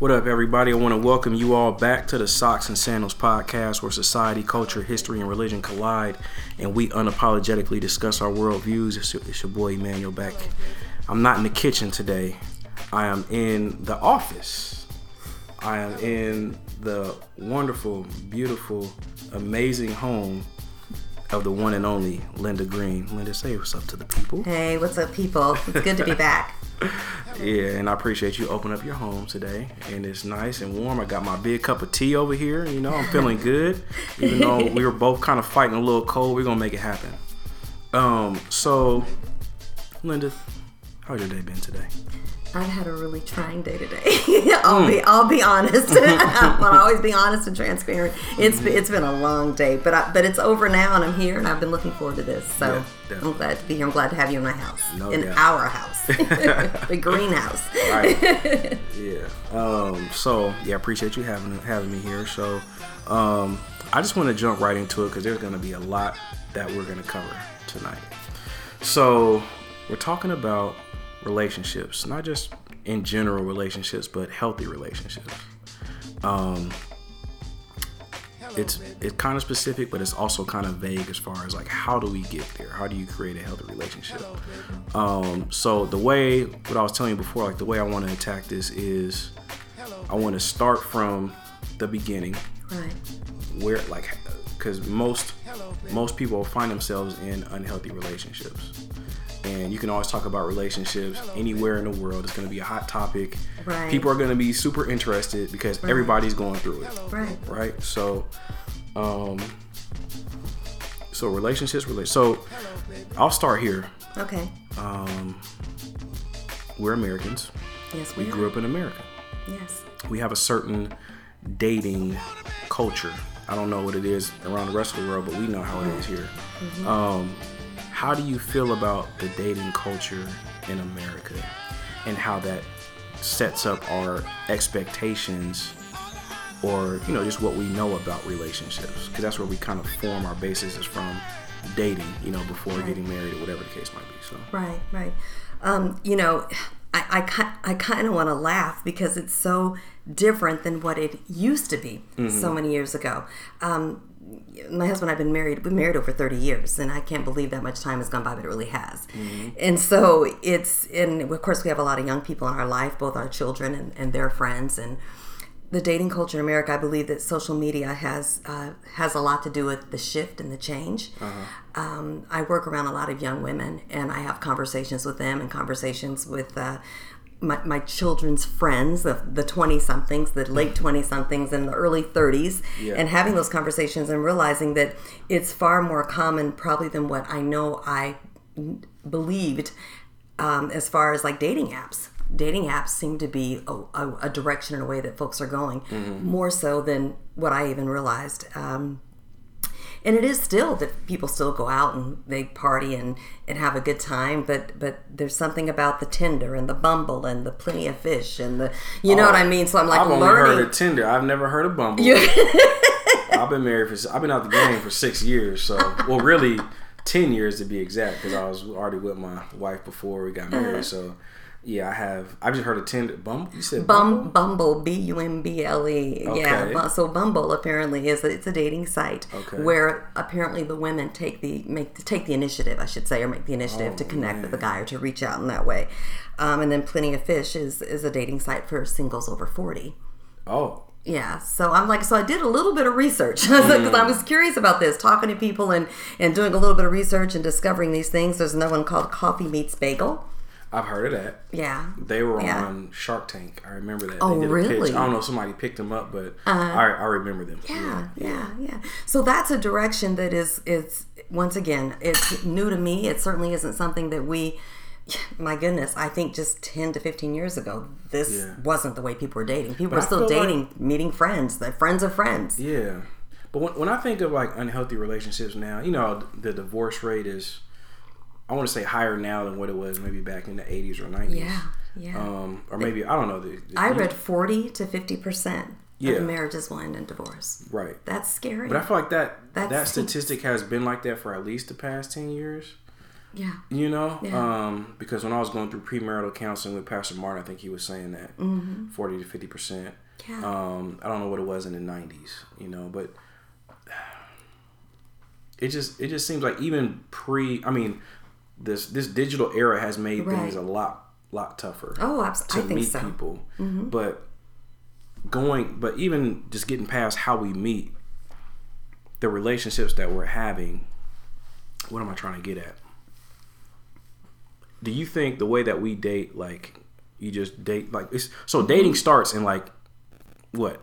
What up, everybody? I want to welcome you all back to the Socks and Sandals podcast, where society, culture, history, and religion collide, and we unapologetically discuss our worldviews. It's it's your boy Emmanuel back. I'm not in the kitchen today. I am in the office. I am in the wonderful, beautiful, amazing home of the one and only Linda Green. Linda, say what's up to the people. Hey, what's up, people? It's good to be back. Yeah, and I appreciate you opening up your home today. And it's nice and warm. I got my big cup of tea over here. You know, I'm feeling good. Even though we were both kind of fighting a little cold, we're gonna make it happen. Um, so Linda, how's your day been today? I've had a really trying day today. I'll be I'll be honest. I'll always be honest and transparent. It's it's been a long day, but I, but it's over now, and I'm here, and I've been looking forward to this. So Yeah, I'm glad to be here. I'm glad to have you in my house, No in doubt. our house, the greenhouse. Right. yeah. Um, so yeah, I appreciate you having having me here. So um, I just want to jump right into it because there's going to be a lot that we're going to cover tonight. So we're talking about relationships, not just in general relationships, but healthy relationships. Um, it's it's kind of specific, but it's also kind of vague as far as like how do we get there? How do you create a healthy relationship? Um, so the way what I was telling you before, like the way I want to attack this is I want to start from the beginning, Right. where like because most most people find themselves in unhealthy relationships. And you can always talk about relationships anywhere in the world. It's going to be a hot topic. Right. People are going to be super interested because everybody's going through it Right. right? So, um, so relationships, relate. So, I'll start here. Okay. Um, we're Americans. Yes, We we, grew up in America. Yes. We have a certain dating culture. I don't know what it is around the rest of the world, but we know how it is here. Um, how do you feel about the dating culture in America and how that sets up our expectations or you know just what we know about relationships because that's where we kind of form our basis is from dating you know before getting married or whatever the case might be so Right, right. Um, you know, I, I, I kind of want to laugh because it's so different than what it used to be so many years ago. Um, my husband and I have been married, been married over 30 years, and I can't believe that much time has gone by, but it really has. And so it's, and of course, we have a lot of young people in our life, both our children and, and their friends. And the dating culture in America, I believe that social media has uh, has a lot to do with the shift and the change. Um, I work around a lot of young women, and I have conversations with them and conversations with uh, my, my children's friends, the the twenty somethings, the late twenty somethings, and the early thirties, Yeah. and having those conversations and realizing that it's far more common, probably, than what I know I believed um, as far as like dating apps. Dating apps seem to be a, a, a direction and a way that folks are going more so than what I even realized. Um, and it is still that people still go out and they party and, and have a good time, but but there's something about the Tinder and the Bumble and the Plenty of Fish and the you know oh, what I mean. So I'm like i've only learning. heard of tinder i've never heard of bumble i've been married for i've been out the game for six years so well really 10 years to be exact because i was already with my wife before we got married uh-huh. so yeah i have i've just heard of tinder bumble you said bumble Bum, Bumble, B U M B L E. Yeah. So Bumble apparently is it's a dating site Okay. where apparently the women take the make take the initiative, I should say, or make the initiative to connect with the guy or to reach out in that way. Um, and then Plenty of Fish is is a dating site for singles over forty. oh Yeah, so I'm like, so I did a little bit of research because I was curious about this, talking to people and and doing a little bit of research and discovering these things. There's another one called Coffee Meets Bagel. I've heard of that Yeah, They were Yeah. on Shark Tank. I remember that. Oh, they did really? Pitch. I don't know if somebody picked them up, but uh-huh. I, I remember them. Yeah, yeah, yeah. So that's a direction that is is once again, it's new to me. It certainly isn't something that we my goodness, I think just 10 to 15 years ago, this Yeah. wasn't the way people were dating. People I were still feel like- dating, meeting friends, the friends of friends. Yeah. But when, when I think of like unhealthy relationships now, you know, the divorce rate is, I want to say higher now than what it was maybe back in the 80s or 90s. Yeah, yeah. Um, or maybe, I don't know. The, the- I read 40 to 50% Yeah. of marriages will end in divorce. Right. That's scary. But I feel like that That's- that statistic has been like that for at least the past 10 years. Yeah. You know, Yeah. um, because when I was going through premarital counseling with Pastor Martin, I think he was saying that forty to fifty percent. Mm-hmm. Yeah. Um, I don't know what it was in the nineties, you know, but it just it just seems like even pre. I mean, this this digital era has made things a lot lot tougher Oh, abs- to I think meet so. Mm-hmm. people. But going, but even just getting past how we meet, the relationships that we're having. What am I trying to get at? Do you think the way that we date, like you just date, like it's so Mm-hmm. dating starts in like what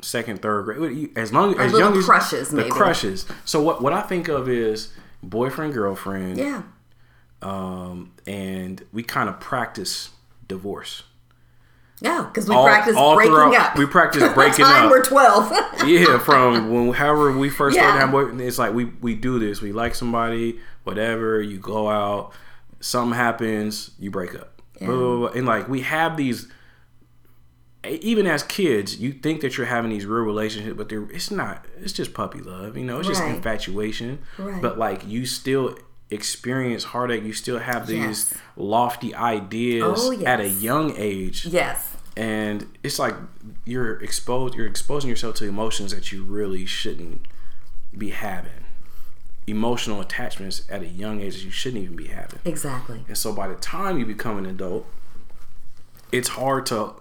second, third grade? What, you- As long as young as crushes, the maybe. crushes. So what what I think of is boyfriend girlfriend, Yeah. Um, and we kind of practice divorce. Yeah, because we All- practice all breaking throughout- up. we practice breaking time up. We're twelve. yeah, from when however we first Yeah. started having it's like we we do this. We like somebody, whatever. You go out, something happens, you break up. Blah, blah, blah, blah. And like we have these. Even as kids, you think that you're having these real relationships, but they're, it's not. It's just puppy love, you know. It's just infatuation. Right. But like you still experience heartache. You still have these Yes. lofty ideas Oh, at a young age yes. and it's like you're exposed you're exposing yourself to emotions that you really shouldn't be having emotional attachments at a young age that you shouldn't even be having Exactly. and so by the time you become an adult it's hard to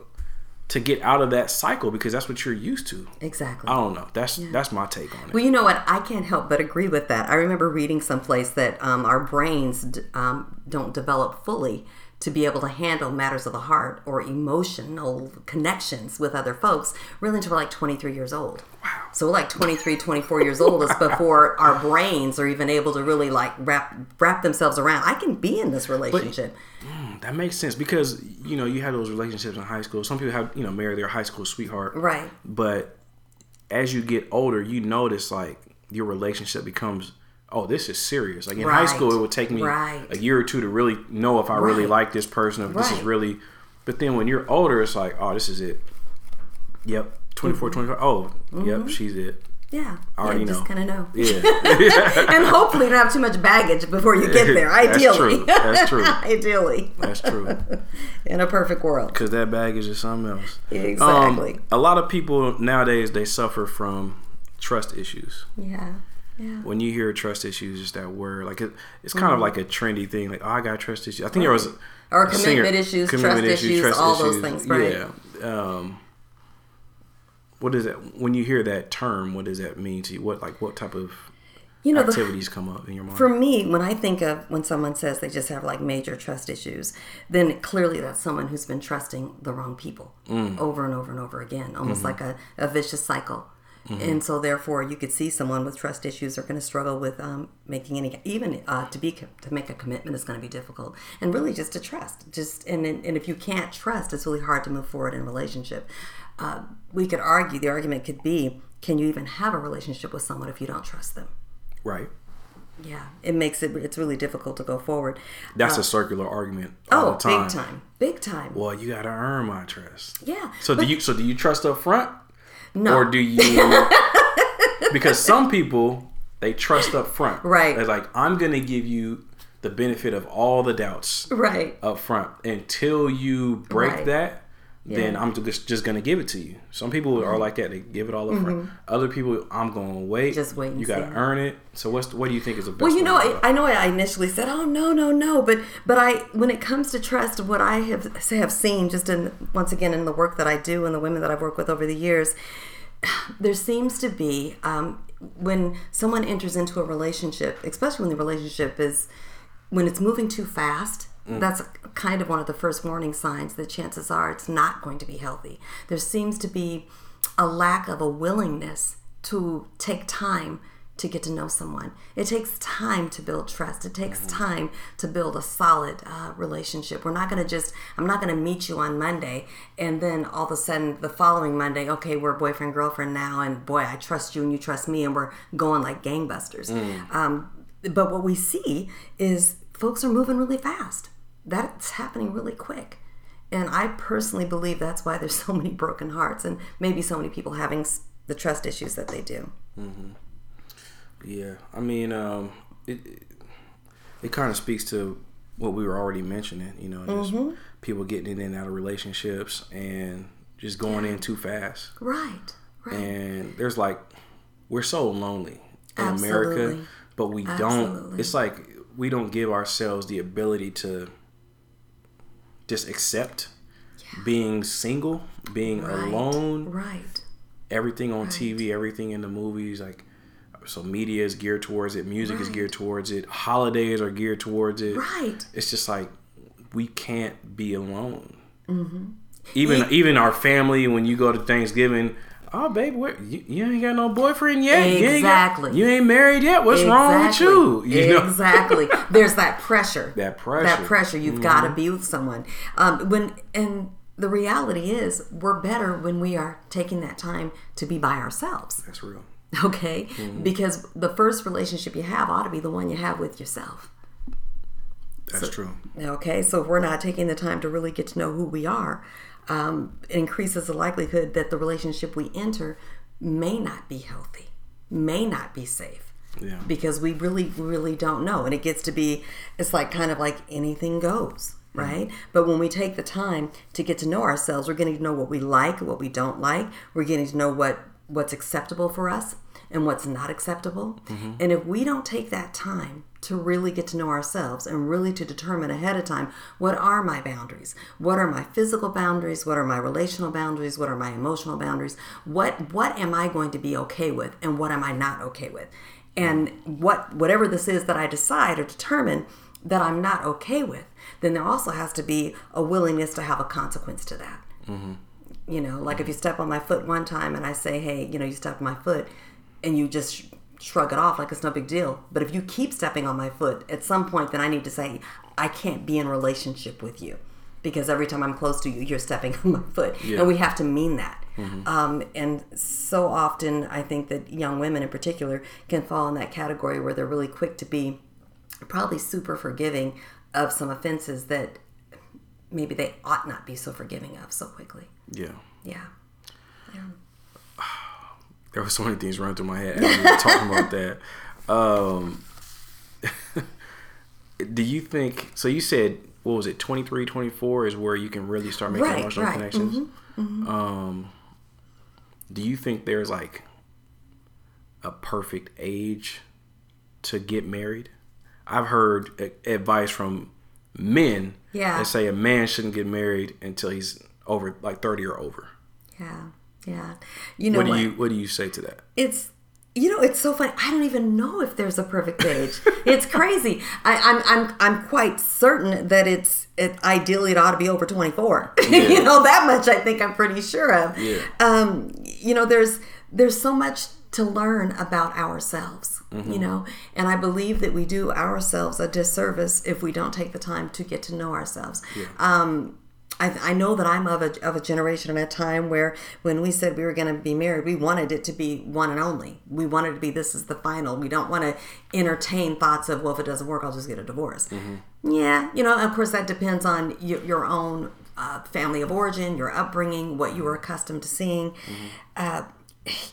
to get out of that cycle because that's what you're used to Exactly. i don't know that's that's my take on it Well, you know what? I can't help but agree with that. I remember reading someplace that um, our brains d- um, don't develop fully to be able to handle matters of the heart or emotional connections with other folks really until we're like 23 years old. Wow. So we're like 23, 24 years old is before our brains are even able to really like wrap wrap themselves around. I can be in this relationship. Mm, that makes sense because you know you have those relationships in high school some people have you know marry their high school sweetheart right. but as you get older you notice like your relationship becomes oh this is serious like in high school it would take me Right. a year or two to really know if i really like this person if this is really but then when you're older it's like oh this is it yep 24 25 oh yep she's it Yeah. I already yeah, just know. kind of know. yeah and hopefully you don't have too much baggage before you get there. ideally. That's true. That's true. Ideally. that's true In a perfect world. because that baggage is something else Exactly. um, a lot of people nowadays they suffer from trust issues Yeah. Yeah. when you hear trust issues, just that word, like it, it's kind of like a trendy thing. Like, oh, I got trust issues. I think there was Mm-hmm. Or a singer- commitment issues, trust issues, all those things, right. Yeah. Um, what is that? When you hear that term, what does that mean to you? What like what type of You know, the, activities come up in your mind? for me, when I think of when someone says they just have like major trust issues, then clearly that's someone who's been trusting the wrong people Mm. over and over and over again, almost Mm-hmm. like a, a vicious cycle. And so, therefore, you could see someone with trust issues are going to struggle with um, making any, even uh, to be to make a commitment is going to be difficult, and really just to trust. Just and and if you can't trust, it's really hard to move forward in a relationship. Uh, we could argue the argument could be, can you even have a relationship with someone if you don't trust them? right. Yeah, it makes it it's really difficult to go forward. That's a circular argument. All Oh, the time. big time, big time. Well, you got to earn my trust. Yeah. So but do you? So do you trust up front, No. or do you? because some people they trust up front. Right. They're like, I'm gonna give you the benefit of all the doubts right. up front until you break Right. that. Then I'm just just gonna give it to you. Some people are like that; they give it all up front. Other people, I'm gonna wait. Mm-hmm. Just wait and You gotta see. earn it. So what's what do you think is the best? Well, you know, I. I know I initially said, "Oh no, no, no," but but I, when it comes to trust, what I have have seen, just in once again in the work that I do and the women that I've worked with over the years, there seems to be um, when someone enters into a relationship, especially when the relationship is when it's moving too fast. That's kind of one of the first warning signs that chances are it's not going to be healthy. There seems to be a lack of a willingness to take time to get to know someone. It takes time to build trust. It takes time to build a solid uh, relationship. We're not going to just, I'm not going to meet you on Monday and then all of a sudden the following Monday, okay, we're boyfriend, girlfriend now, and boy, I trust you and you trust me, and we're going like gangbusters. Um, but what we see is folks are moving really fast. That's happening really quick. And I personally believe that's why there's so many broken hearts and maybe so many people having the trust issues that they do. Mm-hmm. Yeah, I mean, um, it, it- it kind of speaks to what we were already mentioning. You know, just Mm-hmm. people getting in and out of relationships and just going in too fast. Right. Right. And there's like, we're so lonely in Absolutely. America, but we don't. It's like we don't give ourselves the ability to just accept being single, being Right. alone, Right. everything on TV, everything in the movies, like so media is geared towards it, music is geared towards it, holidays are geared towards it. Right. It's just like we can't be alone. Mm-hmm. Even even our family, when you go to Thanksgiving, oh baby, where, you, you ain't got no boyfriend yet. You ain't got- Exactly. You ain't, married yet. What's wrong with you? You know. exactly. There's that pressure. That pressure. That pressure. You've got to be with someone. Um, when and the reality is, we're better when we are taking that time to be by ourselves. That's real. Okay, because the first relationship you have ought to be the one you have with yourself. That's true. Okay, so if we're not taking the time to really get to know who we are, um, it increases the likelihood that the relationship we enter may not be healthy, may not be safe. Yeah. Because we really, really don't know. And it gets to be, it's like kind of like anything goes, right? But when we take the time to get to know ourselves, we're getting to know what we like, what we don't like. We're getting to know what what's acceptable for us and what's not acceptable. And if we don't take that time to really get to know ourselves and really to determine ahead of time what are my boundaries? What are my physical boundaries? What are my relational boundaries? What are my emotional boundaries? What what am I going to be okay with and what am I not okay with? And what whatever this is that I decide or determine that I'm not okay with, then there also has to be a willingness to have a consequence to that. Mm-hmm. You know, like if you step on my foot one time and I say, hey, you know, you stepped on my foot and you just shrug it off like it's no big deal. But if you keep stepping on my foot, at some point, then I need to say, I can't be in relationship with you because every time I'm close to you, you're stepping on my foot. And we have to mean that. Um, and so often, I think that young women in particular can fall in that category where they're really quick to be probably super forgiving of some offenses that maybe they ought not be so forgiving of so quickly. Yeah. Yeah. There were so many things running through my head as we were talking about that. Um, do you think so? You said what was it? 23, 24 is where you can really start making Right, emotional right. connections. Um, do you think there's like a perfect age to get married? I've heard a- advice from men Yeah. that say a man shouldn't get married until he's over like 30 or over. Yeah. Yeah. You know What what? do you what do you say to that? it's you know it's so funny. I don't even know if there's a perfect age. It's crazy. I, i'm i'm i'm quite certain that it's it, ideally it ought to be over 24 you know that much i think i'm pretty sure of. Yeah. um you know there's there's so much to learn about ourselves you know? And i believe that we do ourselves a disservice if we don't take the time to get to know ourselves. Um I, I know that I'm of a, of a generation and a time where when we said we were going to be married, we wanted it to be one and only. We wanted to be this is the final. We don't want to entertain thoughts of, well, if it doesn't work, I'll just get a divorce. Yeah, you know, of course, that depends on your, your own uh, family of origin, your upbringing, what you were accustomed to seeing. Uh,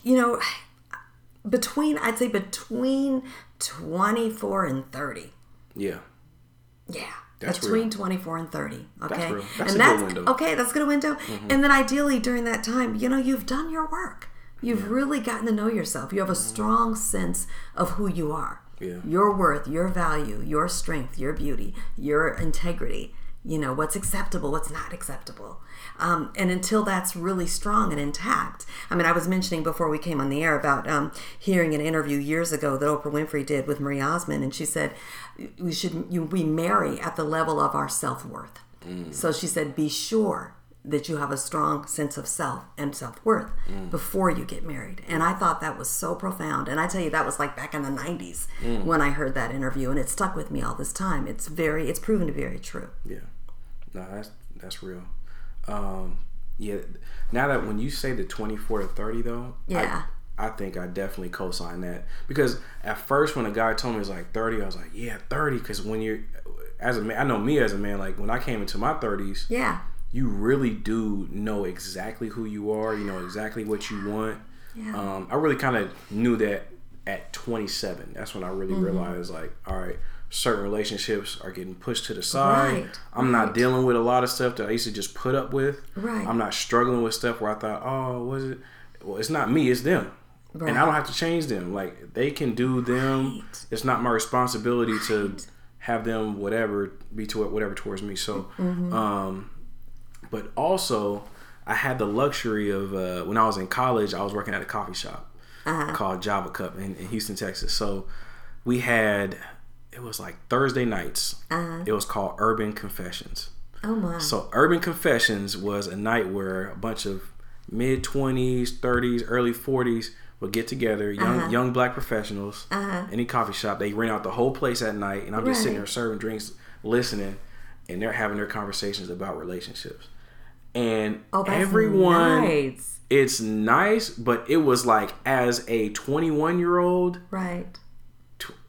you know, between, I'd say between 24 and 30. Yeah. Yeah. That's between real. 24 and 30. Okay. real. That's and a good that's window. Mm-hmm. okay, that's a good window. And then ideally during that time, you know, you've done your work. You've really gotten to know yourself. You have a strong sense of who you are. Yeah. Your worth, your value, your strength, your beauty, your integrity. You know, what's acceptable, what's not acceptable. Um, and until that's really strong and intact. I mean, I was mentioning before we came on the air about um, hearing an interview years ago that Oprah Winfrey did with Marie Osmond, and she said we should you, we marry at the level of our self worth. So she said, be sure that you have a strong sense of self and self worth before you get married. And I thought that was so profound. And I tell you, that was like back in the 90s when I heard that interview, and it stuck with me all this time. It's very, it's proven to be very true. Yeah. No, that's that's real. Um, yeah. Now that when you say the twenty four to thirty though, Yeah. I, I think I definitely co-sign that because at first when a guy told me it was like thirty, I was like, yeah, thirty. Because when you're as a man, I know me as a man. Like when I came into my thirties, Yeah. you really do know exactly who you are. You know exactly what you want. Yeah. Um, I really kind of knew that at 27. That's when I really Mm-hmm. realized, like, all right, certain relationships are getting pushed to the side. Right, I'm not dealing with a lot of stuff that I used to just put up with. Right. I'm not struggling with stuff where I thought, oh, was it? Well, it's not me, it's them. Right. And I don't have to change them. Like they can do them. Right. It's not my responsibility to have them whatever be to whatever towards me. So, Mm-hmm. um, but also I had the luxury of uh, when I was in college, I was working at a coffee shop Uh-huh. called Java Cup in, in Houston, Texas. So we had it was like Thursday nights. Uh-huh. It was called Urban Confessions. Oh my. So Urban Confessions was a night where a bunch of mid twenties, thirties, early forties would get together, young Uh-huh. young black professionals, any coffee shop. They rent out the whole place at night, and I'm just sitting there serving drinks, listening, and they're having their conversations about relationships. And oh, everyone, nice. it's nice, but it was like as a 21 year old, Right.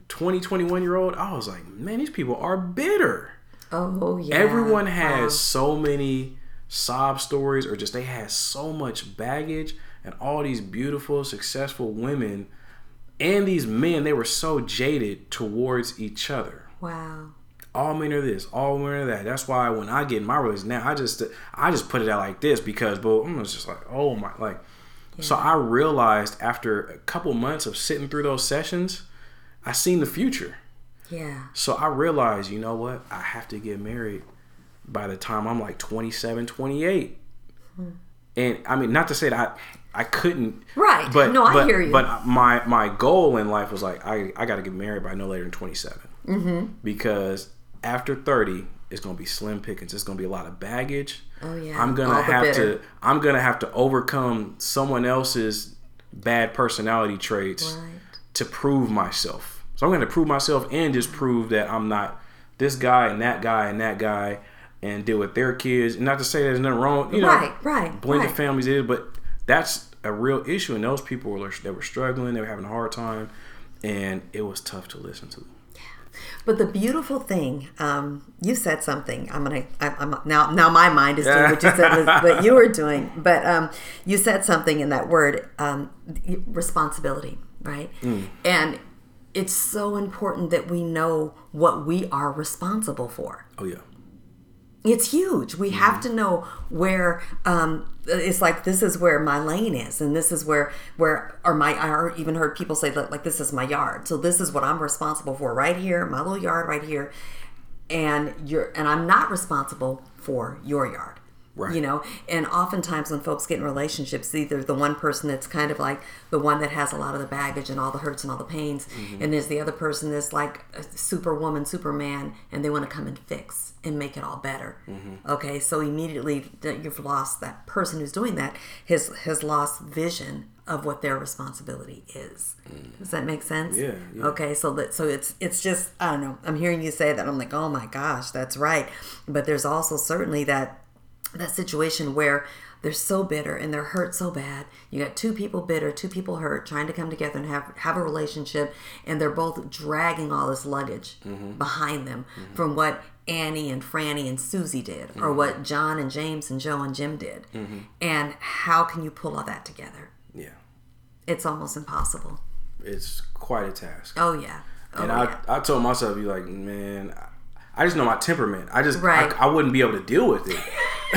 Tw- 20, 21 year old, I was like, man, these people are bitter Oh yeah. everyone has Wow. so many sob stories or just they had so much baggage and all these beautiful successful women and these men they were so jaded towards each other Wow. all men are this all men are that that's why when i get in my relationship now i just i just put it out like this because but i'm just like oh my like so i realized after a couple months of sitting through those sessions i seen the future Yeah. so I realized, you know what? I have to get married by the time I'm like 27, 28. And I mean, not to say that I, I couldn't. Right. But No, I but, hear you. But my my goal in life was like I I got to get married by no later than 27. Mm-hmm. Because after 30, it's gonna be slim pickings. It's gonna be a lot of baggage. Oh yeah. I'm gonna All have to I'm gonna have to overcome someone else's bad personality traits Right. to prove myself. So I'm gonna prove myself and just prove that I'm not this guy and that guy and that guy and deal with their kids. And not to say there's nothing wrong, you know, Right, right, blended right. families is, but that's a real issue. And those people were they were struggling, they were having a hard time, and it was tough to listen to. But the beautiful thing, um, you said something. I'm gonna. I, I'm now. Now my mind is doing what you said was what you were doing. But um, you said something in that word, um, responsibility, right? And it's so important that we know what we are responsible for. Oh yeah. It's huge. We have to know where um, it's like this is where my lane is, and this is where where or my I even heard people say that like this is my yard. So this is what I'm responsible for right here, my little yard right here, and you're and I'm not responsible for your yard. Right. You know, and oftentimes when folks get in relationships, either the one person that's kind of like the one that has a lot of the baggage and all the hurts and all the pains, mm-hmm. and there's the other person that's like a superwoman, superman, and they want to come and fix and make it all better. Mm-hmm. Okay, so immediately that you've lost that person who's doing that has has lost vision of what their responsibility is. Mm. Does that make sense? Yeah, yeah. Okay, so that so it's it's just I don't know. I'm hearing you say that. I'm like, oh my gosh, that's right. But there's also certainly that that situation where they're so bitter and they're hurt so bad. You got two people bitter, two people hurt, trying to come together and have have a relationship, and they're both dragging all this luggage mm-hmm. behind them mm-hmm. from what Annie and Franny and Susie did, or mm-hmm. what John and James and Joe and Jim did. And how can you pull all that together? Yeah. It's almost impossible. It's quite a task. Oh yeah. Oh, and yeah. I, I told myself, be like, man, I, just know my temperament. I just, Right. I, I wouldn't be able to deal with it.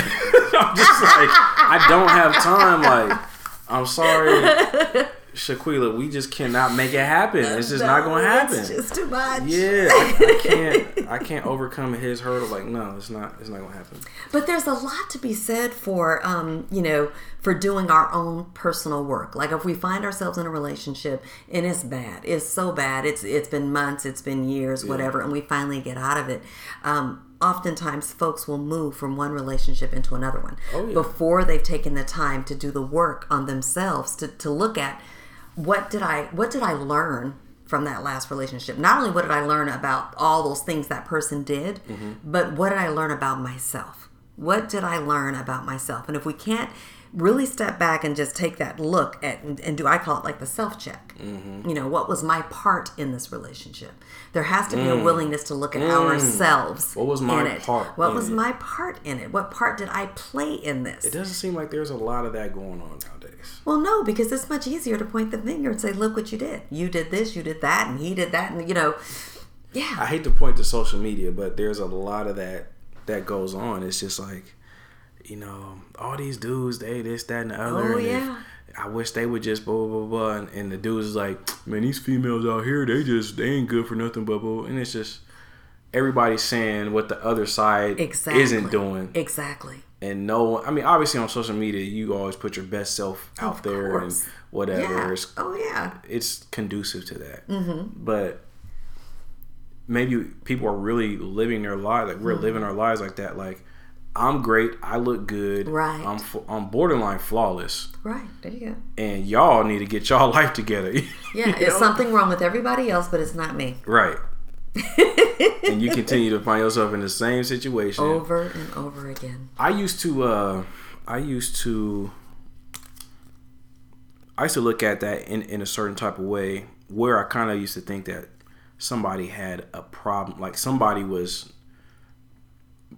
I'm just like, I don't have time. Like, I'm sorry, Shaquila, we just cannot make it happen. It's just not going to happen. It's just too much. yeah, I, I can't, I can't overcome his hurdle. Like, no, it's not, it's not going to happen. But there's a lot to be said for, um, you know, for doing our own personal work. Like if we find ourselves in a relationship and it's bad, it's so bad, it's it's been months, it's been years, whatever, and we finally get out of it. Um, oftentimes, folks will move from one relationship into another one Oh, yeah. before they've taken the time to do the work on themselves to, to look at what did I what did I learn from that last relationship. Not only what did I learn about all those things that person did, mm-hmm. but what did I learn about myself? What did I learn about myself? And if we can't really step back and just take that look at and, and do I call it like the self check? Mm-hmm. You know, what was my part in this relationship? There has to be a mm. willingness to look at mm. ourselves. What was my part What in was it? my part in it? What part did I play in this? It doesn't seem like there's a lot of that going on nowadays. Well, no, because it's much easier to point the finger and say, "Look what you did. You did this, you did that, and he did that." And you know, Yeah. I hate to point to social media, but there's a lot of that that goes on. It's just like, you know, all these dudes, they this, that, and the other. Oh, and if- yeah. I wish they would just blah blah blah, and, and the dudes is like, man, these females out here, they just they ain't good for nothing, blah blah. And it's just everybody's saying what the other side Exactly. isn't doing, Exactly. and no, I mean, obviously on social media, you always put your best self out Of there and whatever. Yeah. It's Oh yeah. it's conducive to that. Mm-hmm. But maybe people are really living their lives like Mm-hmm. we're living our lives like that. Like I'm great, I look good, Right. I'm I'm borderline flawless, Right. There you go. and y'all need to get y'all life together. Yeah. It's know? something wrong with everybody else, but it's not me. right. and you continue to find yourself in the same situation. Over and over again. I used to uh I used to I used to look at that in, in a certain type of way where I kind of used to think that somebody had a problem like somebody was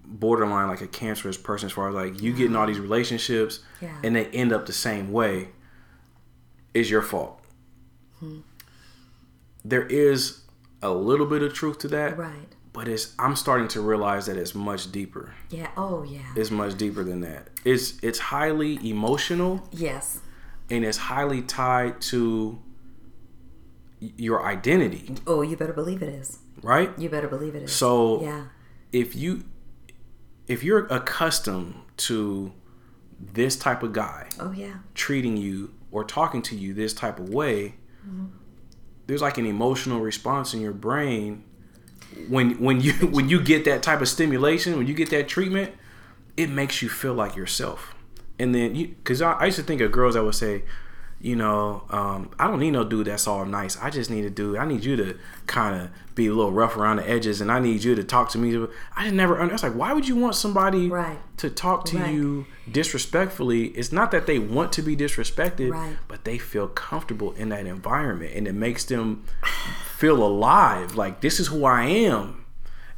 borderline like a cancerous person as far as like you get in all these relationships Yeah. and they end up the same way is your fault. Hmm. There is a little bit of truth to that, Right. but it's I'm starting to realize that it's much deeper Yeah. Oh yeah. It's much deeper than that. It's it's highly emotional yes. and it's highly tied to your identity, Oh, you better believe it is. right? You better believe it is. So yeah. if you if you're accustomed to this type of guy Oh yeah. treating you or talking to you this type of way, mm-hmm. there's like an emotional response in your brain when when you when you get that type of stimulation, when you get that treatment, it makes you feel like yourself. And then you, because I, I used to think of girls that would say, you know, um, I don't need no dude that's all nice. I just need a dude. I need you to kind of be a little rough around the edges, and I need you to talk to me. I just never. I was like, why would you want somebody Right. to talk to Right. you disrespectfully? It's not that they want to be disrespected, Right. but they feel comfortable in that environment, and it makes them feel alive. Like this is who I am.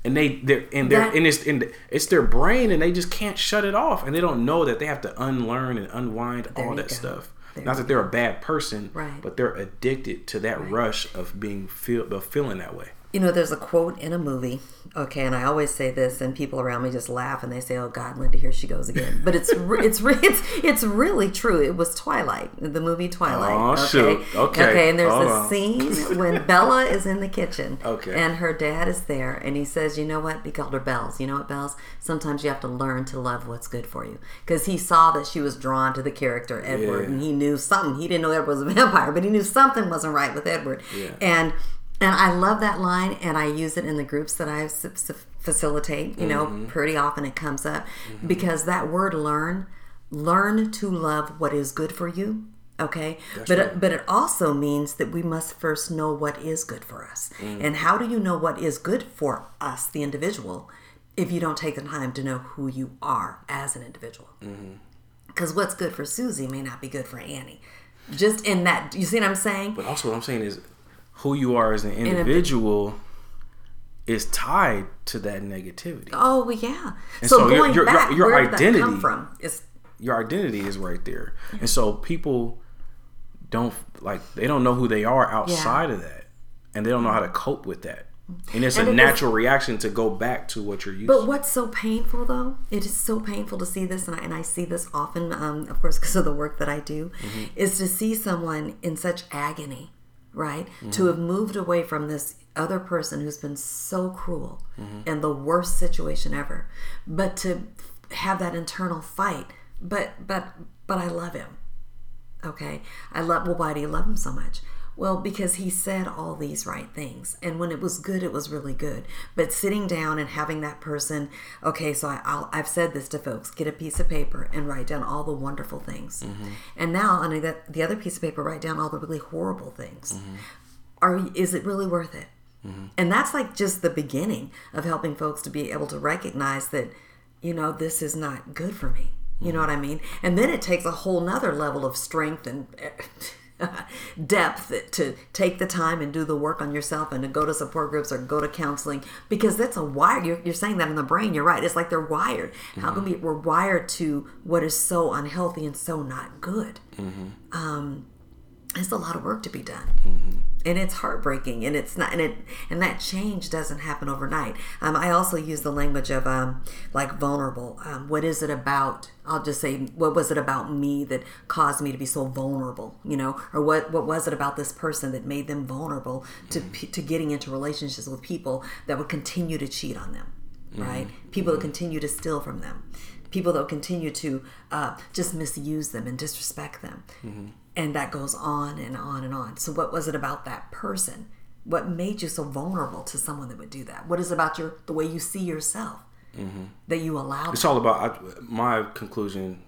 And they, they're, and they're, That- and it's, and it's their brain, and they just can't shut it off, and they don't know that they have to unlearn and unwind all that go. stuff. There Not that they're a bad person, Right. but they're addicted to that rush of being feel of feeling that way. You know, there's a quote in a movie, okay, and I always say this, and people around me just laugh and they say, "Oh God, Linda, here she goes again." But it's re- it's re- it's it's really true. It was Twilight, the movie Twilight. Oh, okay, shoot. Okay. okay, and there's Hold a on. scene when Bella is in the kitchen, Okay. and her dad is there, and he says, "You know what? He called her Bells. You know what, Bells? Sometimes you have to learn to love what's good for you." Because he saw that she was drawn to the character Edward, Yeah. and he knew something. He didn't know Edward was a vampire, but he knew something wasn't right with Edward, Yeah. and and I love that line, and I use it in the groups that I facilitate. You know, Mm-hmm. pretty often it comes up because that word "learn," learn to love what is good for you. Okay, but right. but it also means that we must first know what is good for us. Mm. And how do you know what is good for us, the individual, if you don't take the time to know who you are as an individual? Mm-hmm. Because what's good for Susie may not be good for Annie. Just in that, you see what I'm saying? But also, what I'm saying is, who you are as an individual is tied to that negativity. Oh yeah. And so, so your- going your- your- back, your that identity- come from? Is Your identity is right there, and so people don't like they don't know who they are outside of that, and they don't know how to cope with that. And it's And a it is- natural reaction to go back to what you're used But to. But what's so painful though? It is so painful to see this, and I, and I see this often, um, of course, because of the work that I do, is to see someone in such agony, right? Mm-hmm. To have moved away from this other person who's been so cruel mm-hmm. and the worst situation ever, but to have that internal fight. But but but I love him. Okay. I love, well, why do you love him so much? Well, because he said all these right things. And when it was good, it was really good. But sitting down and having that person, okay, so I, I'll, I've said this to folks get a piece of paper and write down all the wonderful things. Mm-hmm. And now on the, the other piece of paper, write down all the really horrible things. Mm-hmm. Are, is it really worth it? Mm-hmm. And that's like just the beginning of helping folks to be able to recognize that, you know, this is not good for me. You know what I mean? And then it takes a whole nother level of strength and eh, depth to take the time and do the work on yourself and to go to support groups or go to counseling because that's a wire. You're, you're saying that in the brain. You're right. It's like they're wired. How can mm-hmm. we? We're wired to what is so unhealthy and so not good. Mm-hmm. Um, it's a lot of work to be done mm-hmm. And it's heartbreaking and it's not and it and that change doesn't happen overnight. Um, i also use the language of um, like vulnerable. Um, what is it about i'll just say what was it about me that caused me to be so vulnerable you know? Or what what was it about this person that made them vulnerable to to getting into relationships with people that would continue to cheat on them right? People that continue to steal from them. People that continue to uh, just misuse them and disrespect them and that goes on and on and on so what was it about that person what made you so vulnerable to someone that would do that what is it about your the way you see yourself that you allow It's all about I, my conclusion.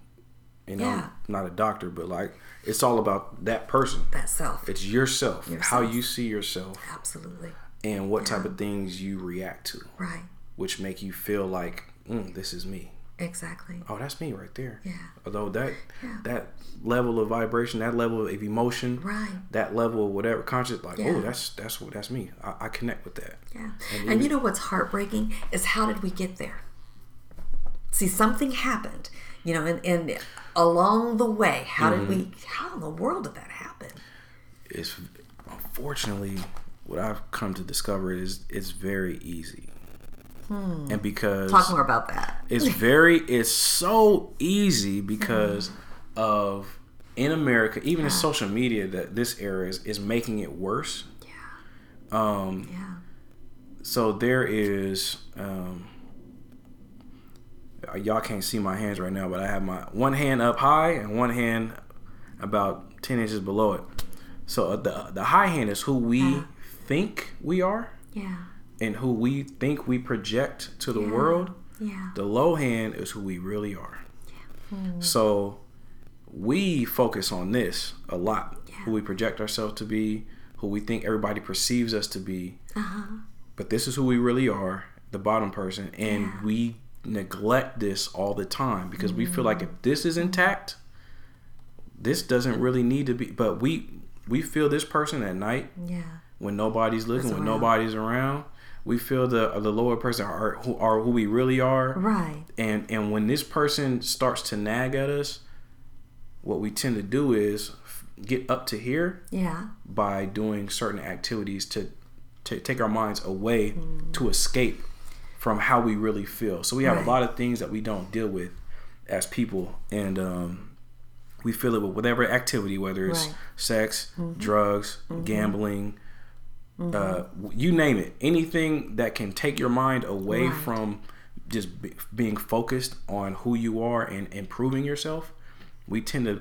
You know, Yeah. I'm not a doctor, but like it's all about that person. that self It's yourself, how you see yourself, absolutely and what type of things you react to, right which make you feel like mm, this is me. Exactly Oh, that's me right there. Yeah. Although that Yeah. that level of vibration, that level of emotion, Right. that level of whatever conscious, like Yeah. oh, that's that's what that's me. I, I connect with that. Yeah. And And, you- know what's heartbreaking is how did we get there? See, something happened, you know, and, and along the way, how did we, Mm-hmm. how in the world did that happen? It's unfortunately what I've come to discover is it's very easy, and because Hmm. Talk more about that. it's very it's so easy because of in America, even in social media, that this era is, is making it worse. Um, Yeah. so there is um y'all can't see my hands right now but i have my one hand up high and one hand about 10 inches below it so uh, the the high hand is who we think we are Yeah. And who we think we project to the world Yeah. the low hand is who we really are. Hmm. So we focus on this a lot. Who we project ourselves to be who we think everybody perceives us to be. Uh-huh. But this is who we really are the bottom person and Yeah. we neglect this all the time because we feel like if mm. this is intact this doesn't really need to be but we we feel this person at night Yeah. when nobody's looking when nobody's around we feel the uh, the lower person are who are who we really are Right. and and when this person starts to nag at us what we tend to do is get up to here Yeah. by doing certain activities to, to take our minds away mm. to escape from how we really feel. So we have Right. a lot of things that we don't deal with as people, and um, we feel it with whatever activity, whether it's Right. sex, mm-hmm. drugs, mm-hmm. gambling, uh, you name it, anything that can take your mind away Right. from just be, being focused on who you are and improving yourself. We tend to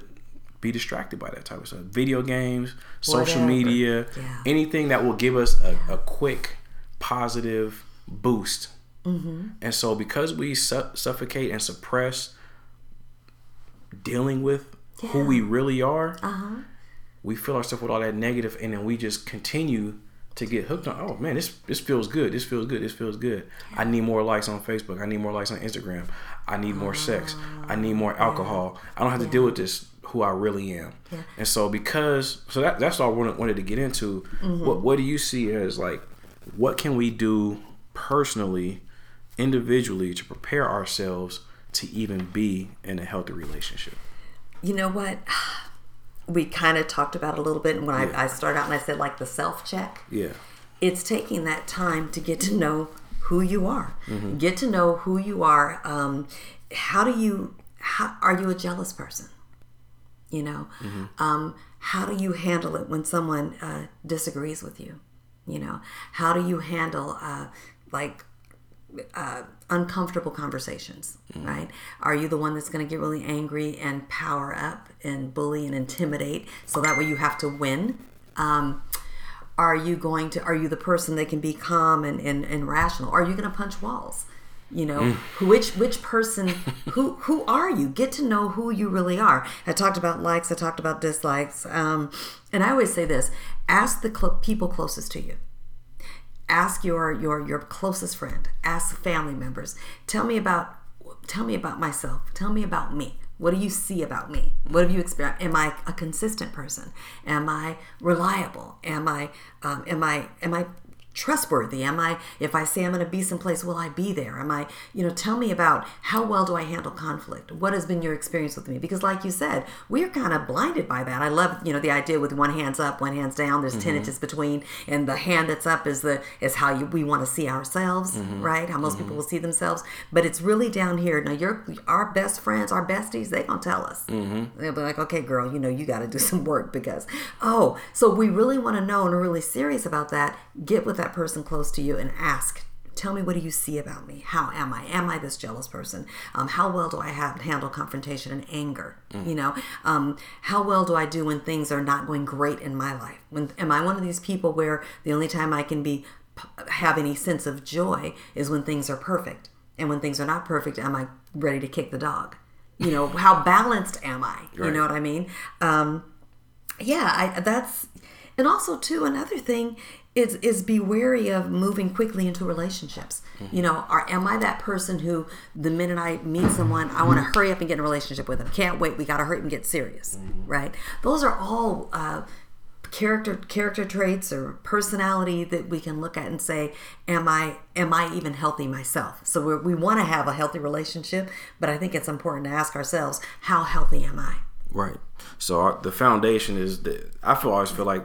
be distracted by that type of stuff. Video games, social Whatever. media, Yeah. anything that will give us a, a quick positive boost. Mm-hmm. And so, because we su- suffocate and suppress dealing with who we really are, Uh-huh. we fill ourselves with all that negative, and then we just continue to get hooked on. Oh man, this this feels good. This feels good. This feels good. I need more likes on Facebook. I need more likes on Instagram. I need more sex. I need more ah. alcohol. I don't have to deal with this. Who I really am. Yeah. And so because so that that's all I wanted, wanted to get into. Mm-hmm. What what do you see as like what can we do personally, individually to prepare ourselves to even be in a healthy relationship? You know what? We kind of talked about a little bit, and when Yeah. I, I started out and I said like the self check. Yeah. it's taking that time to get to know who you are Mm-hmm. get to know who you are um, how do you how are you a jealous person you know Mm-hmm. um, how do you handle it when someone uh, disagrees with you you know how do you handle uh, like uh, uncomfortable conversations, right? Are you the one that's going to get really angry and power up and bully and intimidate so that way you have to win? Um, are you going to, are you the person that can be calm and, and, and rational? Are you going to punch walls? You know, which which person, who who are you? Get to know who you really are. I talked about likes. I talked about dislikes. Um, and I always say this: ask the cl- people closest to you ask your your your closest friend ask family members tell me about tell me about myself tell me about me. What do you see about me? What have you experienced? Am i a consistent person? Am i reliable? Am i um, am i am i trustworthy? Am I, if I say I'm going to be someplace, will I be there? Am I, you know, tell me about how well do I handle conflict? What has been your experience with me? Because, like you said, we're kind of blinded by that. I love, you know, the idea with one hand's up, one hand's down. There's mm-hmm. tinnitus between, and the hand that's up is the is how you, we want to see ourselves, mm-hmm. right? How most mm-hmm. people will see themselves. But it's really down here. Now, you're our best friends, our besties. They gonna tell us. Mm-hmm. They'll be like, okay, girl, you know, you got to do some work because, oh, so we really want to know and are really serious about that. Get with that that person close to you and ask tell me what do you see about me? How am i? Am i this jealous person? Um, how well do i have handle confrontation and anger? Mm. you know? Um, how well do i do when things are not going great in my life? When am i one of these people where the only time i can be have any sense of joy is when things are perfect? And when things are not perfect am i ready to kick the dog? You know how balanced am i? You know what i mean? Um, yeah I, that's and also too another thing is is be wary of moving quickly into relationships. Mm-hmm. You know, are am I that person who the minute I meet someone, I want to hurry up and get in a relationship with them? Can't wait. We got to hurry and get serious, mm-hmm. right? Those are all uh, character character traits or personality that we can look at and say, am I am I even healthy myself? So we we want to have a healthy relationship, but I think it's important to ask ourselves, how healthy am I? Right. So our, the foundation is that I feel always feel like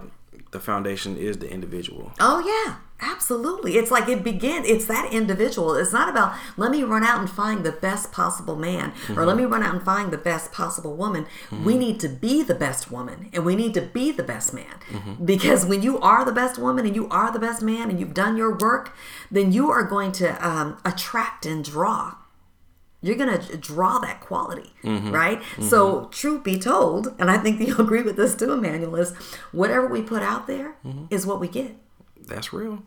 the foundation is the individual. Oh yeah, absolutely. It's like it begins. It's that individual. It's not about let me run out and find the best possible man mm-hmm. or let me run out and find the best possible woman. Mm-hmm. We need to be the best woman and we need to be the best man. Mm-hmm. Because when you are the best woman and you are the best man and you've done your work, then you are going to um, attract and draw you're going to draw that quality, mm-hmm. right? Mm-hmm. So, truth be told, and I think you'll agree with this too, Emmanuel, is whatever we put out there mm-hmm. is what we get. That's real.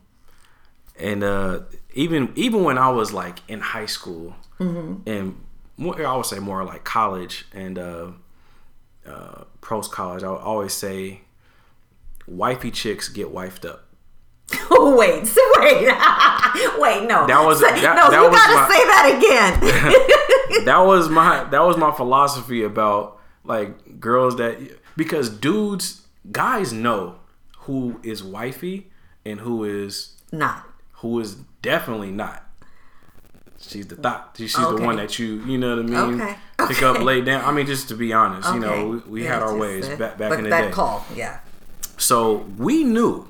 And uh, even even when I was like in high school, mm-hmm. and more, I would say more like college and uh, uh, post college, I would always say, wifey chicks get wifed up. Oh, wait, wait, wait, no. That was that, no. That you was gotta my, say that again. that was my that was my philosophy about like girls that because dudes, guys know who is wifey and who is not. Who is definitely not. She's the thought. She's okay. the one that you, you know what I mean. Okay. Pick okay. up, lay down. I mean, just to be honest, you know, we, we yeah, had our ways back back in the that day. call, yeah. So we knew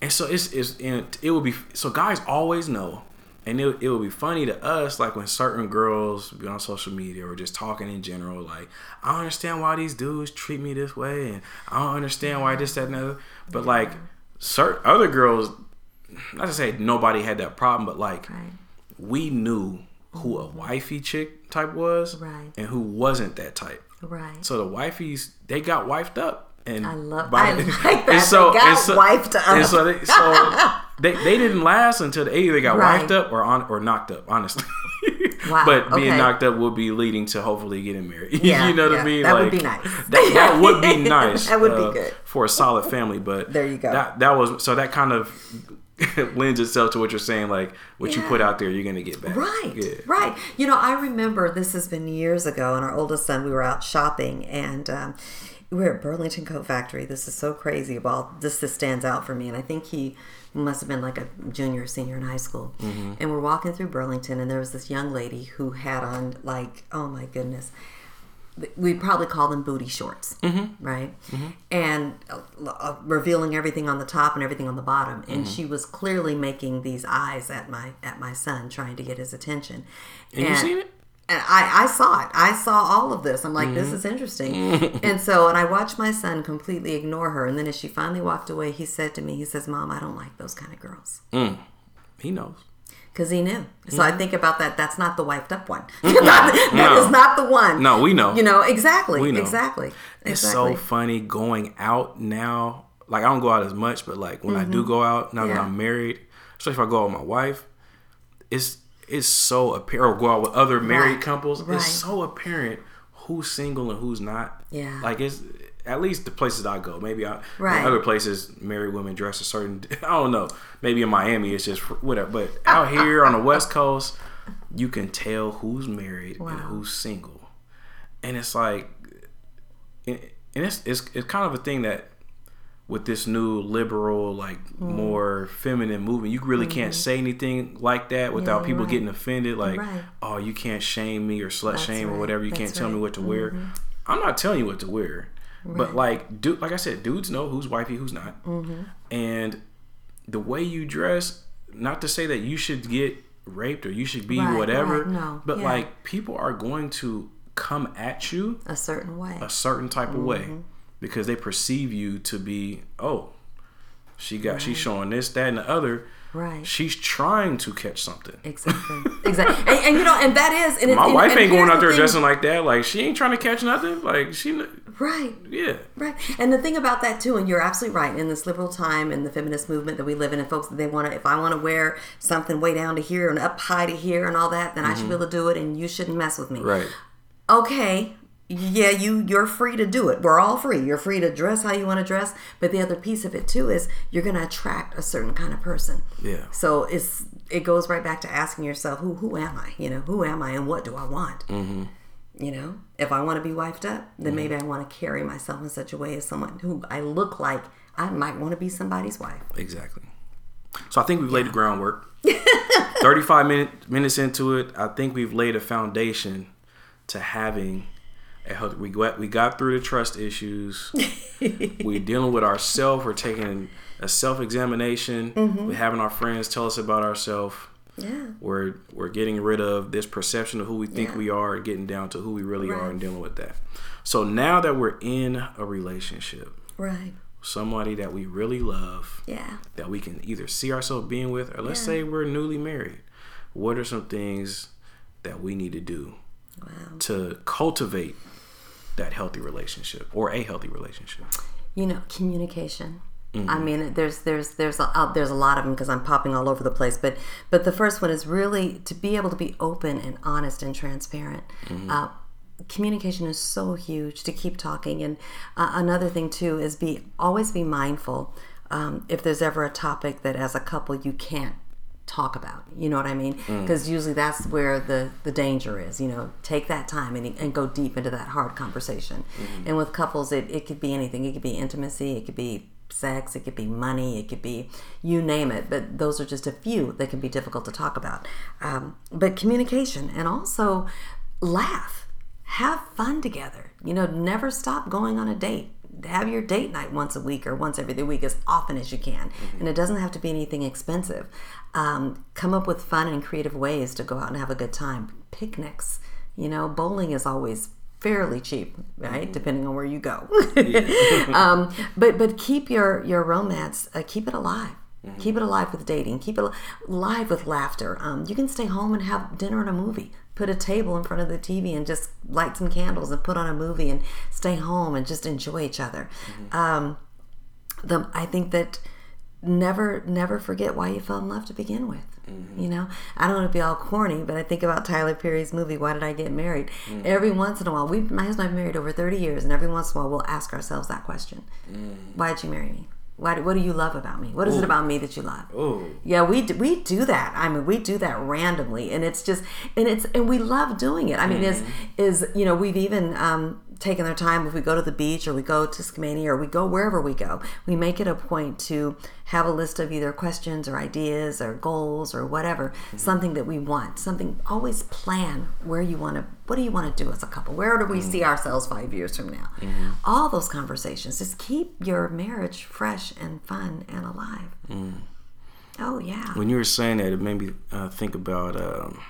and so it's, it's and it will be so guys always know. And it, it will be funny to us like when certain girls be on social media or just talking in general like i don't understand why these dudes treat me this way and i don't understand why this that and other. But like certain other girls not to say nobody had that problem but like right. we knew who a mm-hmm. wifey chick type was right. and who wasn't that type. Right. So the wifeys they got wifed up and I love by, I like that. So, they got so, wiped up. And so, they, so they, they didn't last until they either got right. wiped up or on or knocked up. Honestly. Wow. but being okay. knocked up would be leading to hopefully getting married. Yeah, you know what yeah. I mean? That like, would be nice. That, that would be nice. that would uh, be good for a solid family. But there you go. That that was so that kind of lends itself to what you're saying. Like what yeah. you put out there, you're gonna get back. Right. Yeah. Right. You know, I remember this has been years ago, and our oldest son, we were out shopping, and. Um, we are at Burlington Coat Factory. This is so crazy. Well, this this stands out for me, and I think he must have been like a junior, or senior in high school. Mm-hmm. And we're walking through Burlington, and there was this young lady who had on like, oh my goodness, we probably call them booty shorts, mm-hmm. right? Mm-hmm. And uh, uh, revealing everything on the top and everything on the bottom. And she was clearly making these eyes at my at my son, trying to get his attention. And, and you seen it? And I, I saw it. I saw all of this. I'm like, mm-hmm. this is interesting. and so, and I watched my son completely ignore her. And then as she finally walked away, he said to me, he says, Mom, I don't like those kind of girls. Mm. He knows. Because he knew. So mm-hmm. I think about that. That's not the wiped up one. that no. is not the one. No, we know. You know, exactly. We know. Exactly. It's exactly. so funny going out now. Like, I don't go out as much, but like when mm-hmm. I do go out, now yeah. that I'm married, especially if I go out with my wife, it's it's so apparent. Or go out with other married right. couples. Right. It's so apparent who's single and who's not. Yeah. Like it's at least the places I go. Maybe I, right. other places married women dress a certain. I don't know. Maybe in Miami it's just whatever. But out here on the West Coast, you can tell who's married wow. and who's single, and it's like, and it's, it's it's kind of a thing that with this new liberal, like Mm-hmm. more feminine movement, you really can't say anything like that without Yeah, people right. getting offended. Like, Right. oh, you can't shame me or slut That's shame or whatever. You can't That's tell me right. Mm-hmm. what to wear. I'm not telling you what to wear, but like, dude, like I said, dudes know who's wifey, who's not, Mm-hmm. and the way you dress. Not to say that you should get raped or you should be Right, whatever, right, no, but yeah. like people are going to come at you a certain way. a certain type of way Mm-hmm. Because they perceive you to be oh she got she's showing this that and the other Right. she's trying to catch something Exactly. Exactly. And, and you know, and that is. And my and- wife and ain't going out the there dressing like that like she ain't trying to catch nothing like she Right. yeah Right. And the thing about that too, and you're absolutely right, in this liberal time and the feminist movement that we live in, and folks they want to, if I want to wear something way down to here and up high to here and all that, then I should be able to do it, and you shouldn't mess with me. Mm-hmm. right Okay. Yeah, you you're free to do it. We're all free. You're free to dress how you want to dress, but the other piece of it too is you're going to attract a certain kind of person. yeah So it's it goes right back to asking yourself, who who am I? You know, who am I and what do I want? Mm-hmm. You know, if I want to be wifed up, then maybe I want to carry myself in such a way as someone who I look like I might want to be somebody's wife. exactly so i think we've laid the groundwork 35 minute, minutes into it i think we've laid a foundation to having we got we got through the trust issues we're dealing with ourselves we're taking a self-examination mm-hmm. we're having our friends tell us about ourselves Yeah. we're we're getting rid of this perception of who we think Yeah. we are and getting down to who we really are and dealing with that so now that we're in a relationship Right. somebody that we really love Yeah. that we can either see ourselves being with or let's Yeah. say we're newly married what are some things that we need to do Wow. to cultivate that healthy relationship or a healthy relationship you know communication i Mm-hmm. mean there's there's there's a, uh, there's a lot of them because i'm popping all over the place but but the first one is really to be able to be open and honest and transparent Mm-hmm. uh, communication is so huge to keep talking and uh, another thing too is be always be mindful um, if there's ever a topic that as a couple you can't talk about you know what i mean? Mm. because usually that's where the the danger is you know take that time and, and go deep into that hard conversation. Mm-hmm. and with couples it, it could be anything. It could be intimacy it could be sex it could be money it could be you name it. But those are just a few that can be difficult to talk about. Um, but communication and also laugh. Have fun together. You know never stop going on a date have your date night once a week or once every other week as often as you can. And it doesn't have to be anything expensive. Um, come up with fun and creative ways to go out and have a good time. Picnics you know bowling is always fairly cheap right? Depending on where you go. Um, but but keep your your romance uh, keep it alive. Keep it alive with dating. Keep it alive with laughter. Um, you can stay home and have dinner and a movie put a table in front of the tv and just light some candles and put on a movie and stay home and just enjoy each other mm-hmm. um, the I think that never never forget why you fell in love to begin with. Mm-hmm. You know, I don't want to be all corny, but I think about Tyler Perry's movie "Why Did I Get Married." Mm. Every once in a while, we my husband and I married over thirty years, and every once in a while, we'll ask ourselves that question: mm. Why did you marry me? Why? What do you love about me? What is it about me that you love? oh Yeah, we do, we do that. I mean, we do that randomly, and it's just and it's and we love doing it. I mean, is is you know we've even um, taken our time if we go to the beach or we go to Skamania or we go wherever we go, we make it a point to have a list of either questions or ideas or goals or whatever, something that we want, something. Always plan where you want to. What do you want to do as a couple? Where do we see ourselves five years from now? All those conversations. Just keep your marriage fresh and fun and alive. Oh yeah. when you were saying that, it made me uh, think about, um,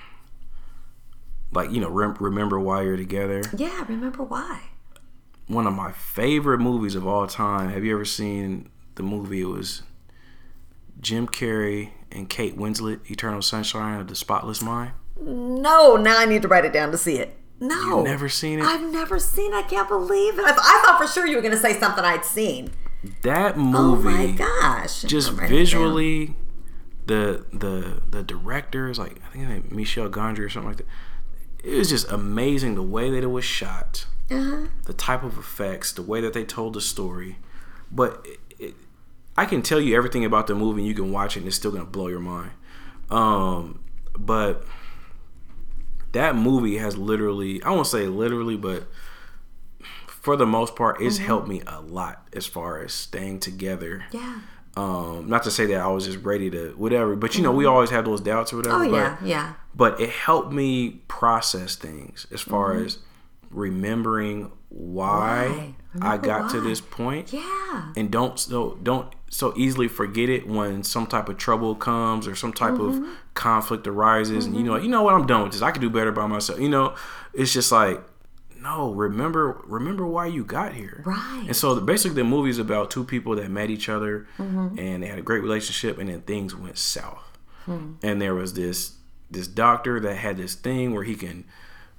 like you know, rem- remember why you're together. Yeah, remember why? One of my favorite movies of all time. Have you ever seen the movie? It was Jim Carrey and Kate Winslet, Eternal Sunshine of the Spotless Mind. No, now I need to write it down to see it. No. You've never seen it? I've never seen I can't believe it. I, I thought for sure you were going to say something I'd seen. That movie. Oh my gosh. just I'm writing it down. visually, the the the director is like I think his Michel Gondry or something like that. It was just amazing the way that it was shot, Uh-huh. the type of effects, the way that they told the story. But it, it, I can tell you everything about the movie, and you can watch it, and it's still gonna blow your mind. Um, but that movie has literally, I won't say literally, but for the most part, it's helped me a lot as far as staying together. Yeah. Um, not to say that I was just ready to whatever, but you know, we always have those doubts or whatever. Oh but, yeah, yeah. but it helped me process things as far Mm-hmm. as remembering why, Why? I got to this point Yeah. and don't so don't so easily forget it when some type of trouble comes or some type Mm-hmm. of conflict arises and you know you know what I'm done with this I can do better by myself you know it's just like no remember remember why you got here Right. and so the, basically the movie is about two people that met each other Mm-hmm. and they had a great relationship and then things went south Hmm. and there was this this doctor that had this thing where he can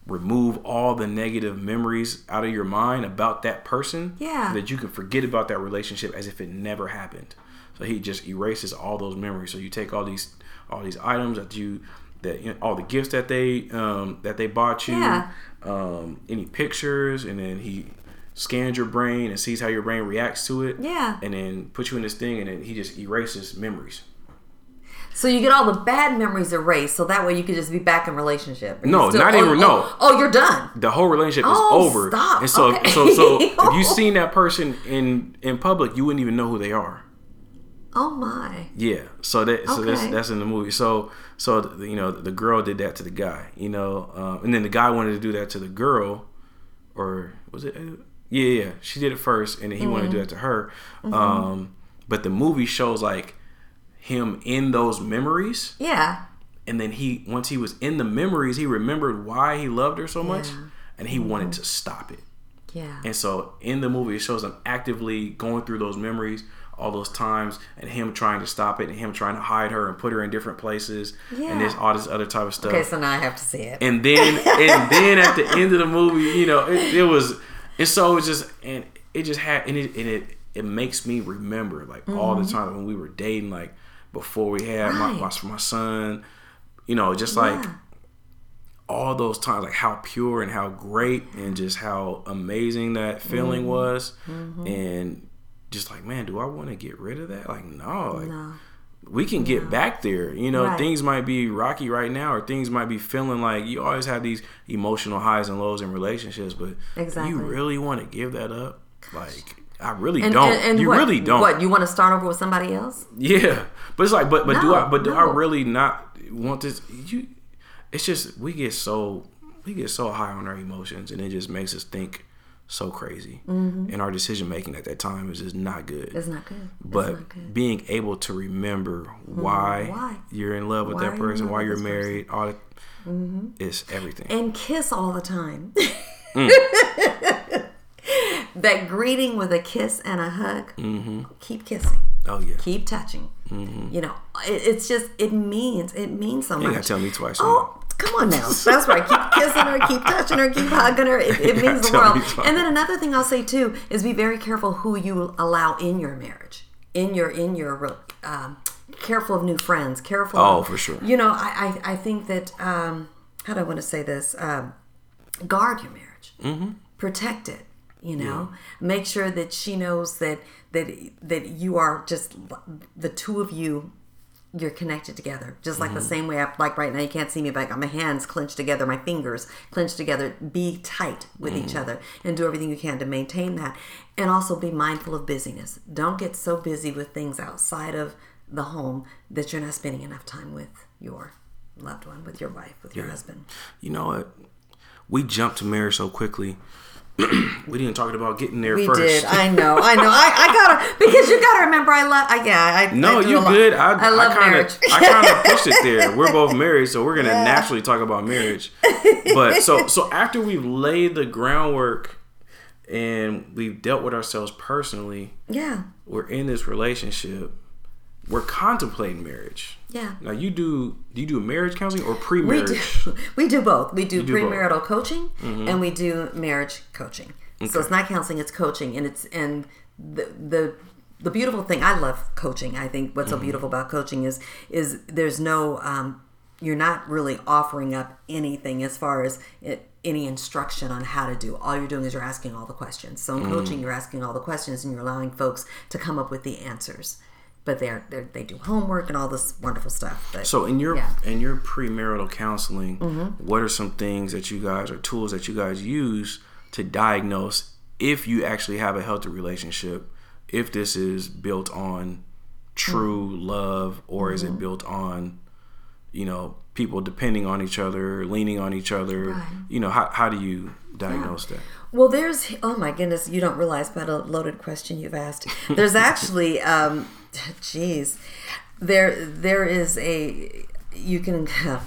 remove all the negative memories out of your mind about that person Yeah. so that you can forget about that relationship as if it never happened so he just erases all those memories so you take all these all these items that you that you know, all the gifts that they um that they bought you Yeah. um any pictures and then he scans your brain and sees how your brain reacts to it Yeah. and then puts you in this thing and then he just erases memories So you get all the bad memories erased, so that way you could just be back in relationship. No, still- not oh, even- oh, no. Oh, you're done. the whole relationship is Oh, over stop. and so Okay. so so if you seen that person in in public you wouldn't even know who they are Oh my. Yeah, so that so that's Okay. that's in the movie. So so you know the girl did that to the guy, you know, um, and then the guy wanted to do that to the girl, or was it? Yeah, yeah, she did it first, and then he wanted to do Mm-hmm. that to her. Um, but the movie shows like him in those memories, Yeah. and then he once he was in the memories, he remembered why he loved her so much, Yeah. Mm-hmm. and he wanted to stop it. Yeah. And so in the movie, it shows him actively going through those memories, all those times, and him trying to stop it, and him trying to hide her and put her in different places, yeah. and this all this other type of stuff. Okay, so now I have to see it. and then and then at the end of the movie, you know, it, it was, and so it was just, and it just had, and it and it it makes me remember like all the time when we were dating, like before we had my, my Right. my son, you know, just like Yeah. all those times like how pure and how great and just how amazing that feeling Mm-hmm. was and just like man do i want to get rid of that like no like No. we can get back there you know Right. things might be rocky right now or things might be feeling like you always have these emotional highs and lows in relationships but Exactly. you really want to give that up like i really And, don't and, and you what, really don't What you want to start over with somebody else? yeah, but it's like, but but do I? But do I really not want this? You, it's just we get so we get so high on our emotions, and it just makes us think so crazy, and our decision making at that time is just not good. Mm-hmm. It's not good. But not good. Mm-hmm. being able to remember why, Why? you're in love with Why that person, why you're this person? married, all that, it's everything. and kiss all the time. Mm. that greeting with a kiss and a hug. Mm-hmm. Keep kissing. oh yeah, Keep touching. You know, it, it's just it means it means so you much. gotta tell me twice. Oh, come on now. That's right. Keep kissing her, keep touching her, keep hugging her. It, it means the world. me. And then another thing I'll say too is be very careful who you allow in your marriage, in your in your um, careful of new friends. Careful. Oh, of- for sure. You know, I I, I think that um, how do I want to say this? Um, guard your marriage. Mm-hmm. Protect it. You know, make sure that she knows that that that you are just the two of you you're connected together just like the mm-hmm. same way I like right now you can't see me but I got my hands clenched together my fingers clenched together be tight with each mm-hmm. other and do everything you can to maintain that. And also be mindful of busyness. Don't get so busy with things outside of the home that you're not spending enough time with your loved one with your wife with your husband. You know what? We jumped to marriage so quickly. we didn't talk about getting there we first. did i know i know I, I gotta because you gotta remember i love I, yeah i No, I you good. I, I love I kinda, marriage I kind of pushed it there. We're both married, so we're gonna naturally talk about marriage. But so so after we've laid the groundwork and we've dealt with ourselves personally, yeah we're in this relationship. We're contemplating marriage. yeah Now you do do you do marriage counseling or We pre-marriage? do, we do both. We do, do both. premarital coaching mm-hmm. and we do marriage coaching. So it's not counseling; it's coaching, and it's and the the the beautiful thing. I love coaching. I think what's so mm-hmm. beautiful about coaching is is there's no um, you're not really offering up anything as far as it, any instruction on how to do. All you're doing is you're asking all the questions. So in mm. coaching, you're asking all the questions and you're allowing folks to come up with the answers. But they're, they're they do homework and all this wonderful stuff. But So in your Yeah. Mm-hmm. in your premarital counseling, what are some things that you guys or tools that you guys use to diagnose if you actually have a healthy relationship, if this is built on true mm-hmm. love or mm-hmm. is it mm-hmm. built on, you know, people depending on each other, leaning on each other? Right. You know, how, how do you diagnose yeah. that? Well, there's, oh my goodness, you don't realize what a loaded question you've asked. There's actually, um, geez, there, there is a, you can,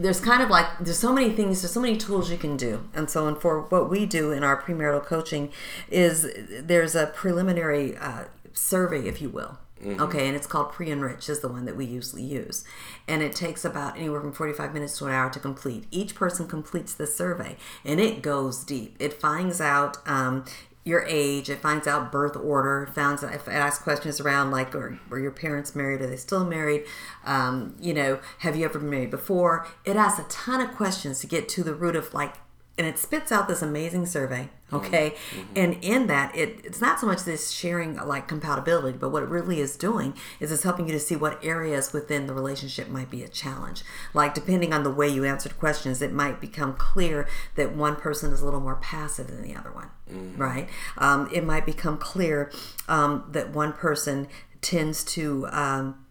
there's kind of like there's so many things there's so many tools you can do. And so and for what we do in our premarital coaching is there's a preliminary uh, survey if you will. Mm-hmm. okay and it's called pre-enrich is the one that we usually use. And it takes about anywhere from 45 minutes to an hour to complete. Each person completes the survey and it goes deep. It finds out um, your age. It finds out birth order. It Finds it asks questions around like, were your parents married? Are they still married? Um, you know, have you ever been married before? It asks a ton of questions to get to the root of like and it spits out this amazing survey mm-hmm. okay mm-hmm. and in that it, it's not so much this sharing like compatibility but what it really is doing is it's helping you to see what areas within the relationship might be a challenge like depending on the way you answered questions it might become clear that one person is a little more passive than the other one mm-hmm. right um, it might become clear um, that one person tends to um,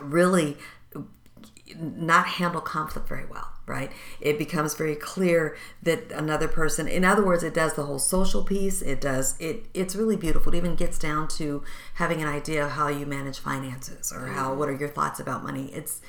really not handle conflict very well right? It becomes very clear that another person in other words it does the whole social piece. It does it it's really beautiful. It even gets down to having an idea of how you manage finances or how what are your thoughts about money. It's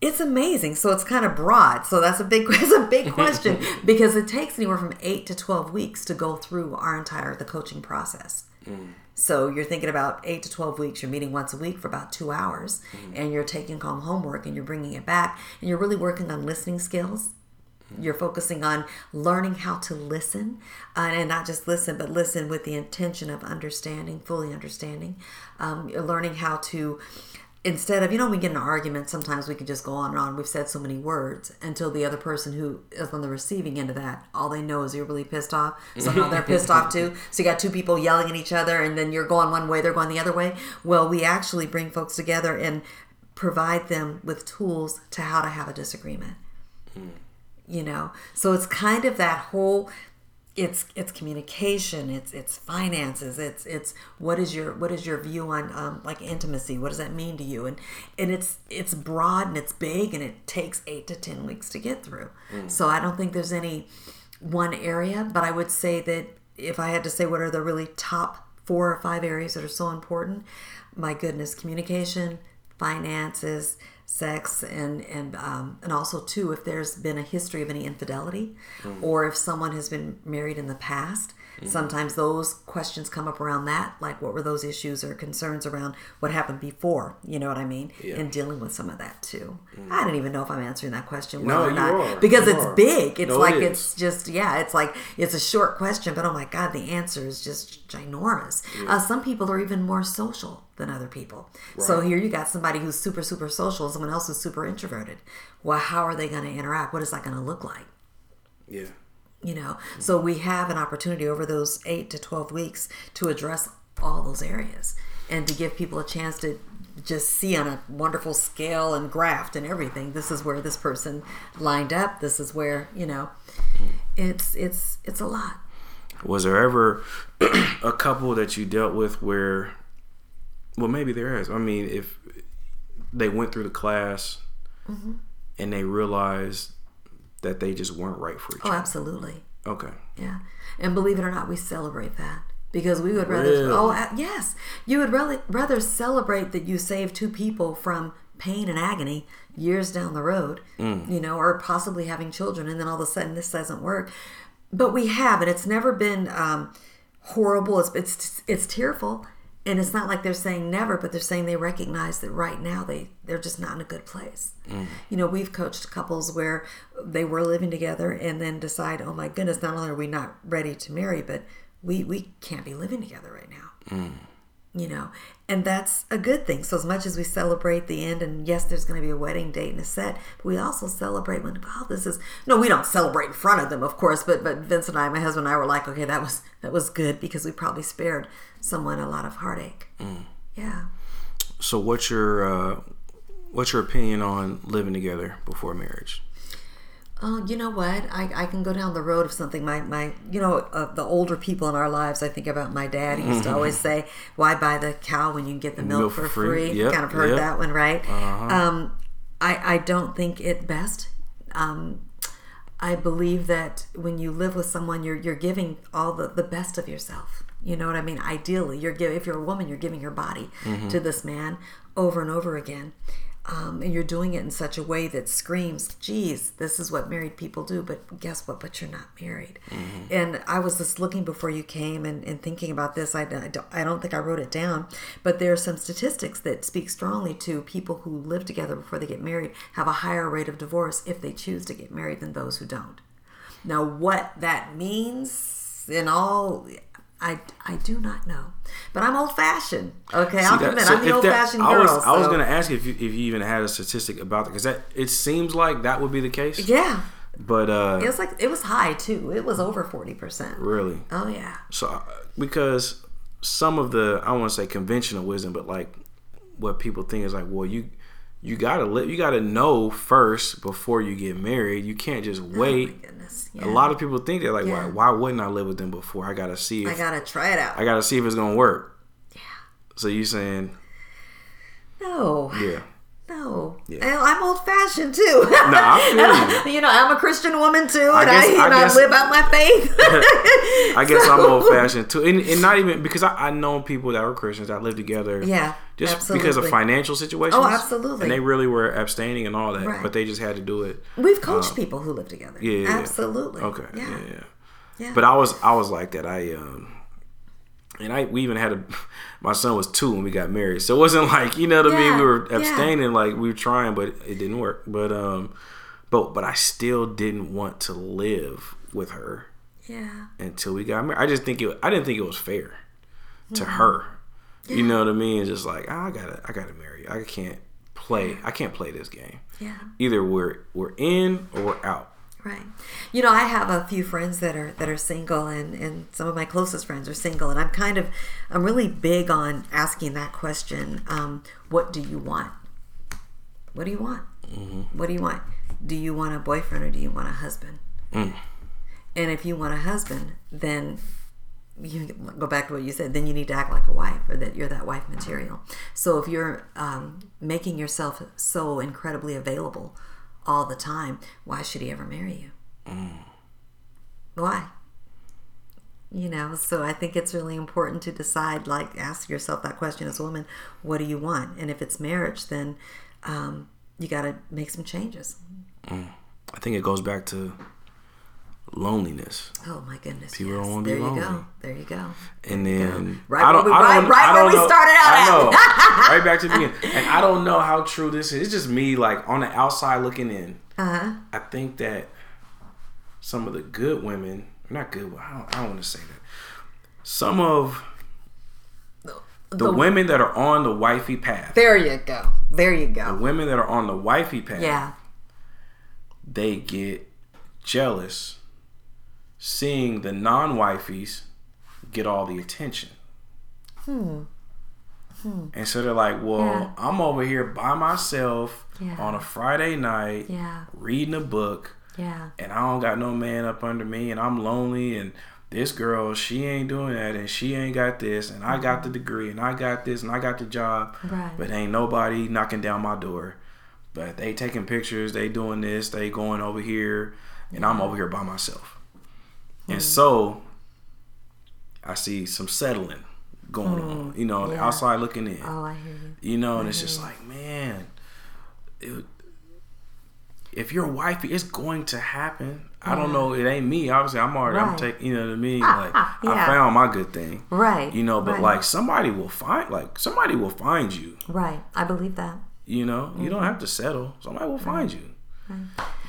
it's amazing. So it's kind of broad. So that's a big it's a big question because it takes anywhere from 8 to 12 weeks to go through our entire the coaching process. Mm. So you're thinking about eight to 12 weeks, you're meeting once a week for about two hours, mm-hmm. and you're taking home homework and you're bringing it back, and you're really working on listening skills. Mm-hmm. You're focusing on learning how to listen, uh, and not just listen, but listen with the intention of understanding, fully understanding. Um, you're learning how to instead of you know we get in an argument sometimes we can just go on and on. We've said so many words until the other person who is on the receiving end of that all they know is you're really pissed off. So now they're pissed off too. So you got two people yelling at each other and then you're going one way they're going the other way. Well we actually bring folks together and provide them with tools to how to have a disagreement. Mm. you know? So it's kind of that whole it's it's communication it's it's finances it's it's what is your what is your view on um, like intimacy? What does that mean to you? And and it's it's broad and it's big and it takes eight to ten weeks to get through. Mm. so i don't think there's any one area but i would say that if i had to say what are the really top four or five areas that are so important my goodness communication finances sex and and um, and also too if there's been a history of any infidelity mm. or if someone has been married in the past Mm-hmm. Sometimes those questions come up around that, like what were those issues or concerns around what happened before, you know what I mean? Yeah. And dealing with some of that too. Mm-hmm. I don't even know if I'm answering that question well no, or not. Are. Because you it's are. big. It's no, like it it's just, yeah, it's like it's a short question, but oh my God, the answer is just ginormous. Yeah. Uh, some people are even more social than other people. Right. So here you got somebody who's super, super social, someone else who's super introverted. Well, how are they going to interact? What is that going to look like? Yeah you know? So we have an opportunity over those 8 to 12 weeks to address all those areas and to give people a chance to just see on a wonderful scale and graph and everything this is where this person lined up this is where you know? It's it's it's a lot. Was there ever a couple that you dealt with where well maybe there is. I mean if they went through the class mm-hmm. and they realized that they just weren't right for each oh, other. Oh, absolutely. Okay. Yeah, and believe it or not, we celebrate that because we would rather. Really? Oh, yes, you would really rather celebrate that you saved two people from pain and agony years down the road, mm. you know, or possibly having children, and then all of a sudden this doesn't work. But we have, and it's never been um, horrible. It's, it's it's tearful and it's not like they're saying never but they're saying they recognize that right now they they're just not in a good place mm. you know we've coached couples where they were living together and then decide oh my goodness not only are we not ready to marry but we we can't be living together right now mm. You know and that's a good thing so as much as we celebrate the end and yes there's going to be a wedding date and a set but we also celebrate when oh this is no we don't celebrate in front of them of course but but vince and i my husband and i were like okay that was that was good because we probably spared someone a lot of heartache. Mm. Yeah. So what's your uh, what's your opinion on living together before marriage? Oh, you know what? I, I can go down the road of something. My my, you know, uh, the older people in our lives. I think about my dad. He used to always say, "Why buy the cow when you can get the milk, Milk for free?" free. Yep, Kind of heard yep. that one, right? Uh-huh. Um, I I don't think it best. Um, I believe that when you live with someone, you're you're giving all the, the best of yourself. You know what I mean? Ideally, you're giving. If you're a woman, you're giving your body Mm-hmm. to this man over and over again, um, and you're doing it in such a way that screams, "Geez, this is what married people do." But guess what? But you're not married. Mm-hmm. And I was just looking before you came and, and thinking about this. I, I don't I don't think I wrote it down, but there are some statistics that speak strongly to people who live together before they get married have a higher rate of divorce if they choose to get married than those who don't. Now, what that means in all, I, I do not know. But I'm old fashioned. Okay, I'll that, admit so I'm the old fashioned I girl. was, I was so- going to ask if you, if you even had a statistic about that because that it seems like that would be the case. Yeah, But uh, it was like it was high too. It was over forty percent. really, Oh yeah, so uh, because some of the I don't want to say conventional wisdom, but like what people think is like, well, you you gotta live, you gotta know first before you get married. You can't just oh my wait. goodness. a lot of people think they're like, Yeah. why, why wouldn't I live with them before? I gotta see I gotta try it out. I gotta see if it's gonna work. Yeah. So you saying, no, yeah, no, Yeah. I'm old fashioned too. no, I feel you. you know, I'm a Christian woman too, and guess- I, you I guess- live out my faith. I guess I'm old fashioned too, and, and not even because I, I know people that were Christians that lived together. Yeah, just absolutely. because of financial situations. Oh, absolutely. And they really were abstaining and all that, Right. but they just had to do it. We've coached people who live together. Yeah, absolutely. Okay, Yeah. yeah, yeah. Yeah. But I was I was like that. I um, and I we even had a my son was two when we got married, so it wasn't like you know what I mean. We were yeah. abstaining, like we were trying, but it didn't work. But um, but but I still didn't want to live with her Yeah. until we got married. I just think it. I didn't think it was fair to Mm-hmm. her. You know what I mean? It's just like ah, I gotta, I gotta marry. you. I can't play. I can't play this game. Yeah. Either we're we're in or we're out. Right. You know, I have a few friends that are that are single, and and some of my closest friends are single, and I'm kind of I'm really big on asking that question. Um, what do you want? What do you want? What do you want? Do you want a boyfriend or do you want a husband? And if you want a husband, then you go back to what you said. Then you need to act like a wife, or that you're that wife material. So if you're um, making yourself so incredibly available all the time, why should he ever marry you? Why? You know, so I think it's really important to decide, like, ask yourself that question as a woman what do you want? And if it's marriage, then um, you got to make some changes. I think it goes back to loneliness. Oh my goodness! People yes. don't wanna be there you go. There you go. And then Right I don't, where we- I don't, right I don't we know, started out I know, right back to the beginning. And I don't know how true this is. It's just me, like on the outside looking in. Uh huh. I think that some of the good women, not good, I don't, I don't want to say that. Some of the, women that are on the wifey path, There you go. There you go. the women that are on the wifey path, Yeah. they get jealous seeing the non-wifeys get all the attention. And so they're like, well, Hmm. Yeah. I'm over here by myself Yeah. on a Friday night Yeah. reading a book Yeah. and I don't got no man up under me and I'm lonely and this girl, she ain't doing that and she ain't got this and I got the degree and I got this and I got the job. Right. But ain't nobody knocking down my door. But they taking pictures, they doing this, they going over here, and I'm over here by myself. And mm. so I see some settling going on, mm. you know, on the. Outside looking in. Oh, I hear you. You know, and it's just like, man, it, if you're wifey, it's going to happen. I don't know. Mm. It ain't me. Obviously, I'm already. I'm taking. You know what I mean? Ah, like, ah, I Yeah. found my good thing. Right. You know, but right. like somebody will find. Like somebody will find you. Right. I believe that. You know, you Mm-hmm. don't have to settle. Somebody will find you.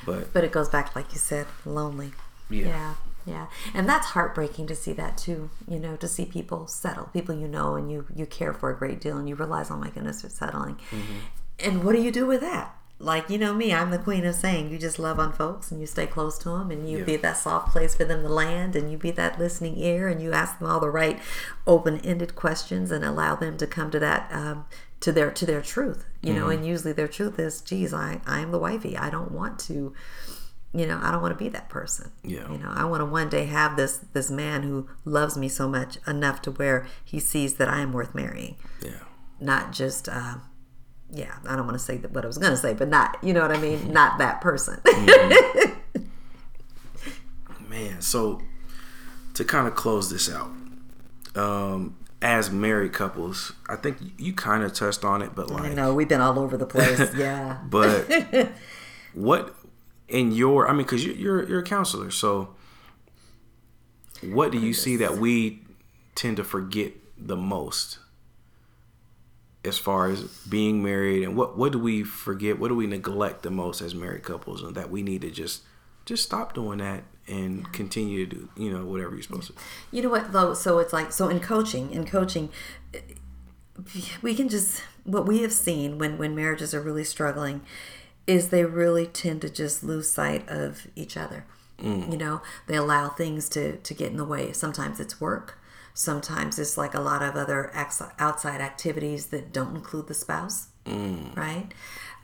But But it goes back, like you said, lonely. yeah, Yeah. Yeah. And that's heartbreaking to see that too, you know, to see people settle, people you know and you you care for a great deal and you realize, oh my goodness, they're settling. Mm-hmm. And what do you do with that? Like, you know me, I'm the queen of saying you just love on folks and you stay close to them and you Yeah. be that soft place for them to land and you be that listening ear and you ask them all the right open-ended questions and allow them to come to that um, to their to their truth you know Mm-hmm. and usually their truth is geez I, I am the wifey i don't want to you know, I don't want to be that person. Yeah. You know, I want to one day have this this man who loves me so much enough to where he sees that I am worth marrying, Yeah. not just. Uh, yeah, I don't want to say that what I was going to say, but not, you know what I mean? Not that person. Man, so to kind of close this out, um, as married couples, I think you kind of touched on it, but like, I know we've been all over the place. Yeah. but what in your, I mean, because you, you're you're a counselor, so what do you see that we tend to forget the most as far as being married, and what what do we forget? What do we neglect the most as married couples, and that we need to just just stop doing that and continue to do, you know, whatever you're supposed to. You know what though? So it's like so in coaching, in coaching, we can just what we have seen when when marriages are really struggling is they really tend to just lose sight of each other. You know, they allow things to to get in the way. Sometimes it's work. Sometimes it's like a lot of other outside activities that don't include the spouse, right?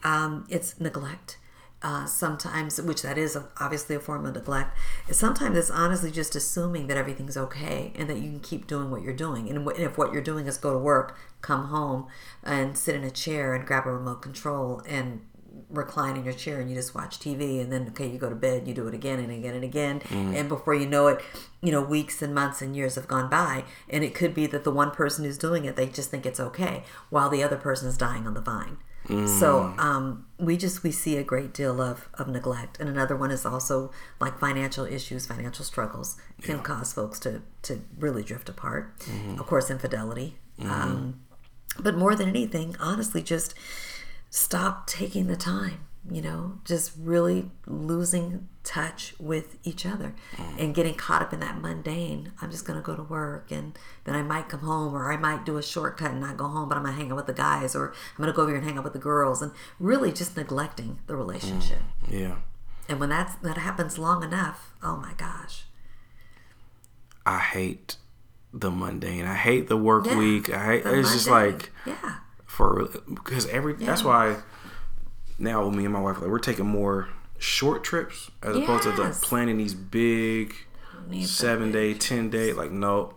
Um, it's neglect. Uh, sometimes, which that is obviously a form of neglect. Sometimes it's honestly just assuming that everything's okay and that you can keep doing what you're doing. And if what you're doing is go to work, come home, and sit in a chair and grab a remote control and recline in your chair and you just watch TV and then okay you go to bed you do it again and again and again. And before you know it you know weeks and months and years have gone by and it could be that the one person who's doing it they just think it's okay while the other person is dying on the vine. So um, we just we see a great deal of, of neglect. And another one is also like financial issues financial struggles can cause folks to to really drift apart. Of course infidelity. Um, but more than anything honestly just stop taking the time you know just really losing touch with each other mm. and getting caught up in that mundane i'm just going to go to work and then i might come home or i might do a shortcut and not go home but i'm going to hang out with the guys or i'm going to go over here and hang out with the girls and really just neglecting the relationship. Mm. Yeah. and when that's that happens long enough oh my gosh. I hate the mundane. I hate the work Yeah, week. I hate, it's just like yeah for because every that's why now me and my wife like we're taking more short trips as opposed to like planning these big seven day, ten day. Like no,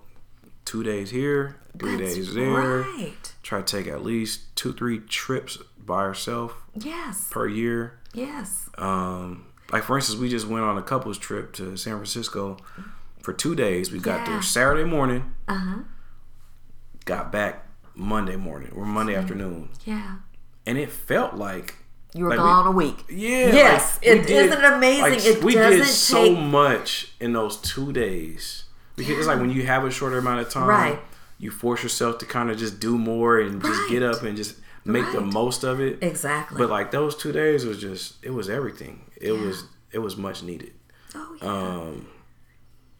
two days here, three That's days there. right Try to take at least two, three trips by herself yes per year. yes Um, like for instance, we just went on a couples trip to San Francisco for two days. We got Yeah. there Saturday morning, uh-huh got back Monday morning or Monday afternoon, yeah and it felt like you were Like we- gone a week yeah, Yes, like, we it- isn't it amazing? like, It we doesn't did so take- much in those two days because it's like when you have a shorter amount of time, Right. You force yourself to kind of just do more and just get up and just make the most of it. exactly But like those two days was just it was everything. It was it was much needed. oh yeah Um,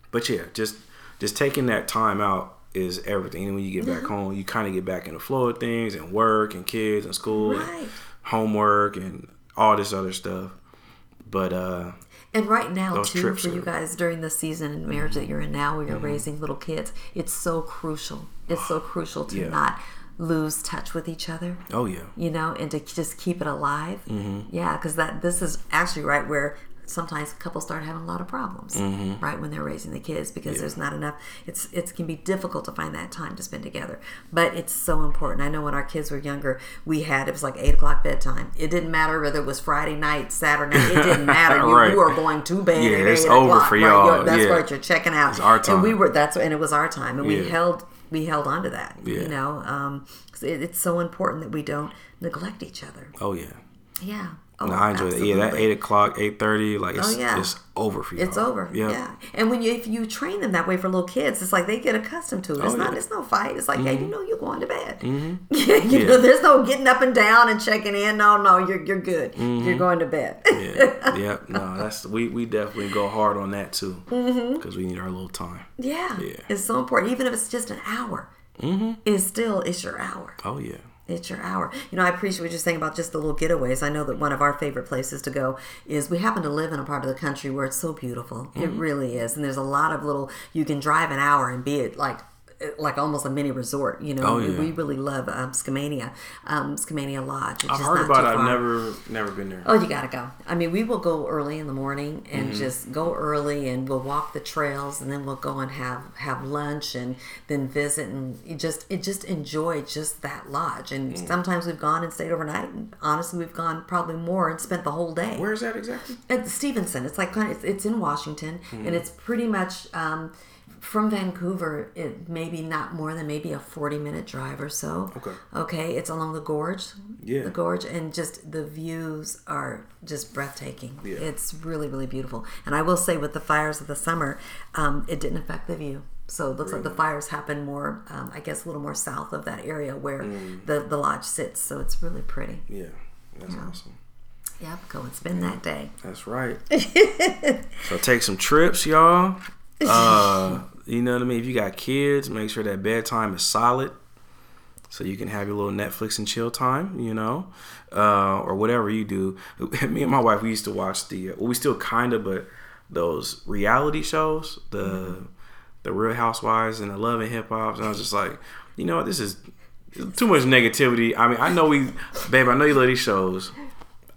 but yeah, just just taking that time out is everything. And when you get back home, you kind of get back in the flow of things and work and kids and school Right. and homework and all this other stuff. But uh, And right now, too, for you guys during the season and marriage that you're in now, where you're raising little kids, it's so crucial. It's so crucial to Yeah. not lose touch with each other. oh yeah, You know, and to just keep it alive. Mm-hmm. Yeah, because that this is actually right where sometimes couples start having a lot of problems, Mm-hmm. right when they're raising the kids because there's not enough. It's it can be difficult to find that time to spend together, but it's so important. I know when our kids were younger, we had it was like eight o'clock bedtime. It didn't matter whether it was Friday night, Saturday night. It didn't matter. You, Right. you are going to bed. Yeah, it's 8 over o'clock, for y'all. You're- That's Yeah. right. You're checking out. It's our And we time. were that's and it was our time, and we held we held on to that. Yeah. You know, um, it, it's so important that we don't neglect each other. oh yeah. Yeah. Oh, No, I enjoy that. Yeah, that eight o'clock, eight thirty, like it's Oh, yeah. it's over for you. It's over. Yeah. And when you if you train them that way for little kids, it's like they get accustomed to it. It's Oh, not yeah. Mm-hmm. it's no fight. It's like, hey, you know you're going to bed. Mm-hmm. you know, there's no getting up and down and checking in. No, no, you're you're good. You're going to bed. yeah, yeah. No, that's we we definitely go hard on that too because we need our little time. yeah. Yeah. It's so important. Even if it's just an hour. Mm-hmm. It's still it's your hour. Oh yeah. It's your hour. You know, I appreciate what you're saying about just the little getaways. I know that one of our favorite places to go is we happen to live in a part of the country where it's so beautiful. It mm-hmm. really is. And there's a lot of little, you can drive an hour and be at like like almost a mini resort. You know, Oh, we, yeah. we really love um, Skamania, um, Skamania Lodge. I've heard about it. I've never never been there. Oh, you gotta go. I mean, we will go early in the morning and Mm-hmm. just go early, and we'll walk the trails, and then we'll go and have have lunch, and then visit, and you just it just enjoy just that lodge. And Mm. sometimes we've gone and stayed overnight. And honestly, we've gone probably more and spent the whole day. Where is that exactly? At Stevenson, it's like kind of, it's, it's in Washington, Hmm. and it's pretty much um, from Vancouver. It maybe not more than maybe a forty minute drive or so. Okay. Okay, it's along the gorge. Yeah. The gorge, and just the views are just breathtaking. Yeah. It's really really beautiful. And I will say, with the fires of the summer, um, it didn't affect the view. So it looks like the fires happen more, um, I guess, a little more south of that area where Hmm. the the lodge sits. So it's really pretty. Yeah, that's awesome. Yep, go and spend that day. That's right. so take some trips, y'all. Uh, you know what I mean? If you got kids, make sure that bedtime is solid. So you can have your little Netflix and chill time, you know, uh, or whatever you do. Me and my wife, we used to watch the, well, we still kind of, but those reality shows, the the Real Housewives and the Love and Hip Hop. And I was just like, you know what, this is too much negativity. I mean, I know we, babe, I know you love these shows.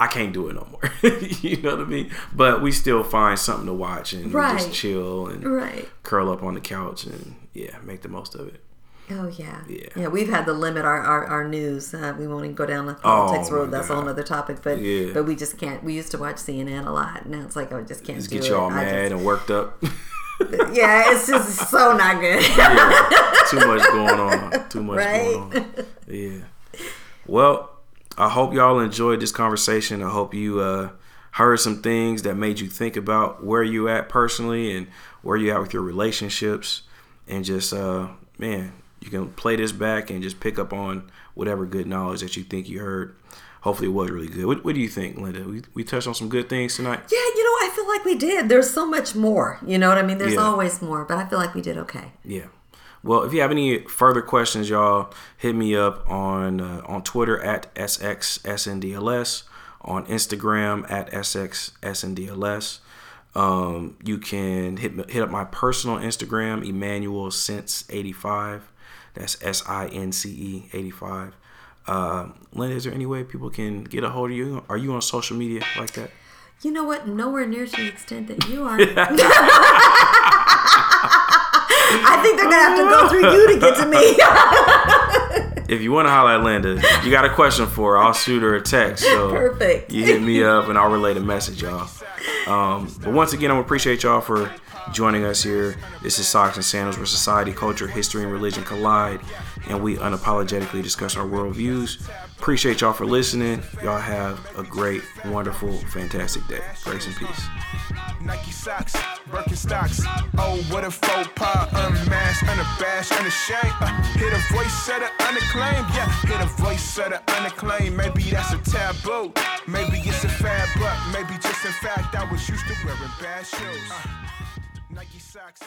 I can't do it no more. you know what I mean? But we still find something to watch and Right. just chill and Right. curl up on the couch and yeah, make the most of it. Oh yeah. Yeah. Yeah, we've had to limit our our, our news. Uh, we won't even go down the politics Oh, road. That's a whole other topic. But Yeah. but we just can't. We used to watch CNN a lot. Now it's like I just can't Just do get it. you all I mad and worked up. yeah, it's just so not good. Too much going on. Too much Right? going on. Yeah. Well, I hope y'all enjoyed this conversation. I hope you uh, heard some things that made you think about where you at personally and where you at with your relationships. And just, uh, man, you can play this back and just pick up on whatever good knowledge that you think you heard. Hopefully, it was really good. What, what do you think, Linda? We, we touched on some good things tonight. yeah, you know, I feel like we did. There's so much more. You know what I mean? There's Yeah. always more, but I feel like we did okay. Yeah. Well, if you have any further questions, y'all hit me up on uh, on Twitter at sxsndls, on Instagram at sxsndls. Um, you can hit hit up my personal Instagram, Emmanuel Since eighty five. That's S I N C E eighty five. Uh, Linda, is there any way people can get a hold of you? Are you on social media like that? You know what? Nowhere near to the extent that you are. I think they're gonna have to go through you to get to me. If you want to holler at Linda, you got a question for her, I'll shoot her a text. So Perfect. You hit me up and I'll relay the message, y'all. Um, but once again, I appreciate y'all for joining us here. This is Socks and Sandals, where society, culture, history, and religion collide, and we unapologetically discuss our worldviews. Appreciate y'all for listening. Y'all have a great, wonderful, fantastic day. Grace and peace. Nike socks, Birkenstocks. Oh, what a faux pas. Unmasked, unabashed, unashamed. Uh, hear the voice of the unacclaimed. Yeah, hear the voice of the unacclaimed. Maybe that's a taboo. Maybe it's a fad, but maybe just in fact I was used to wearing bad shoes. Uh, Nike socks.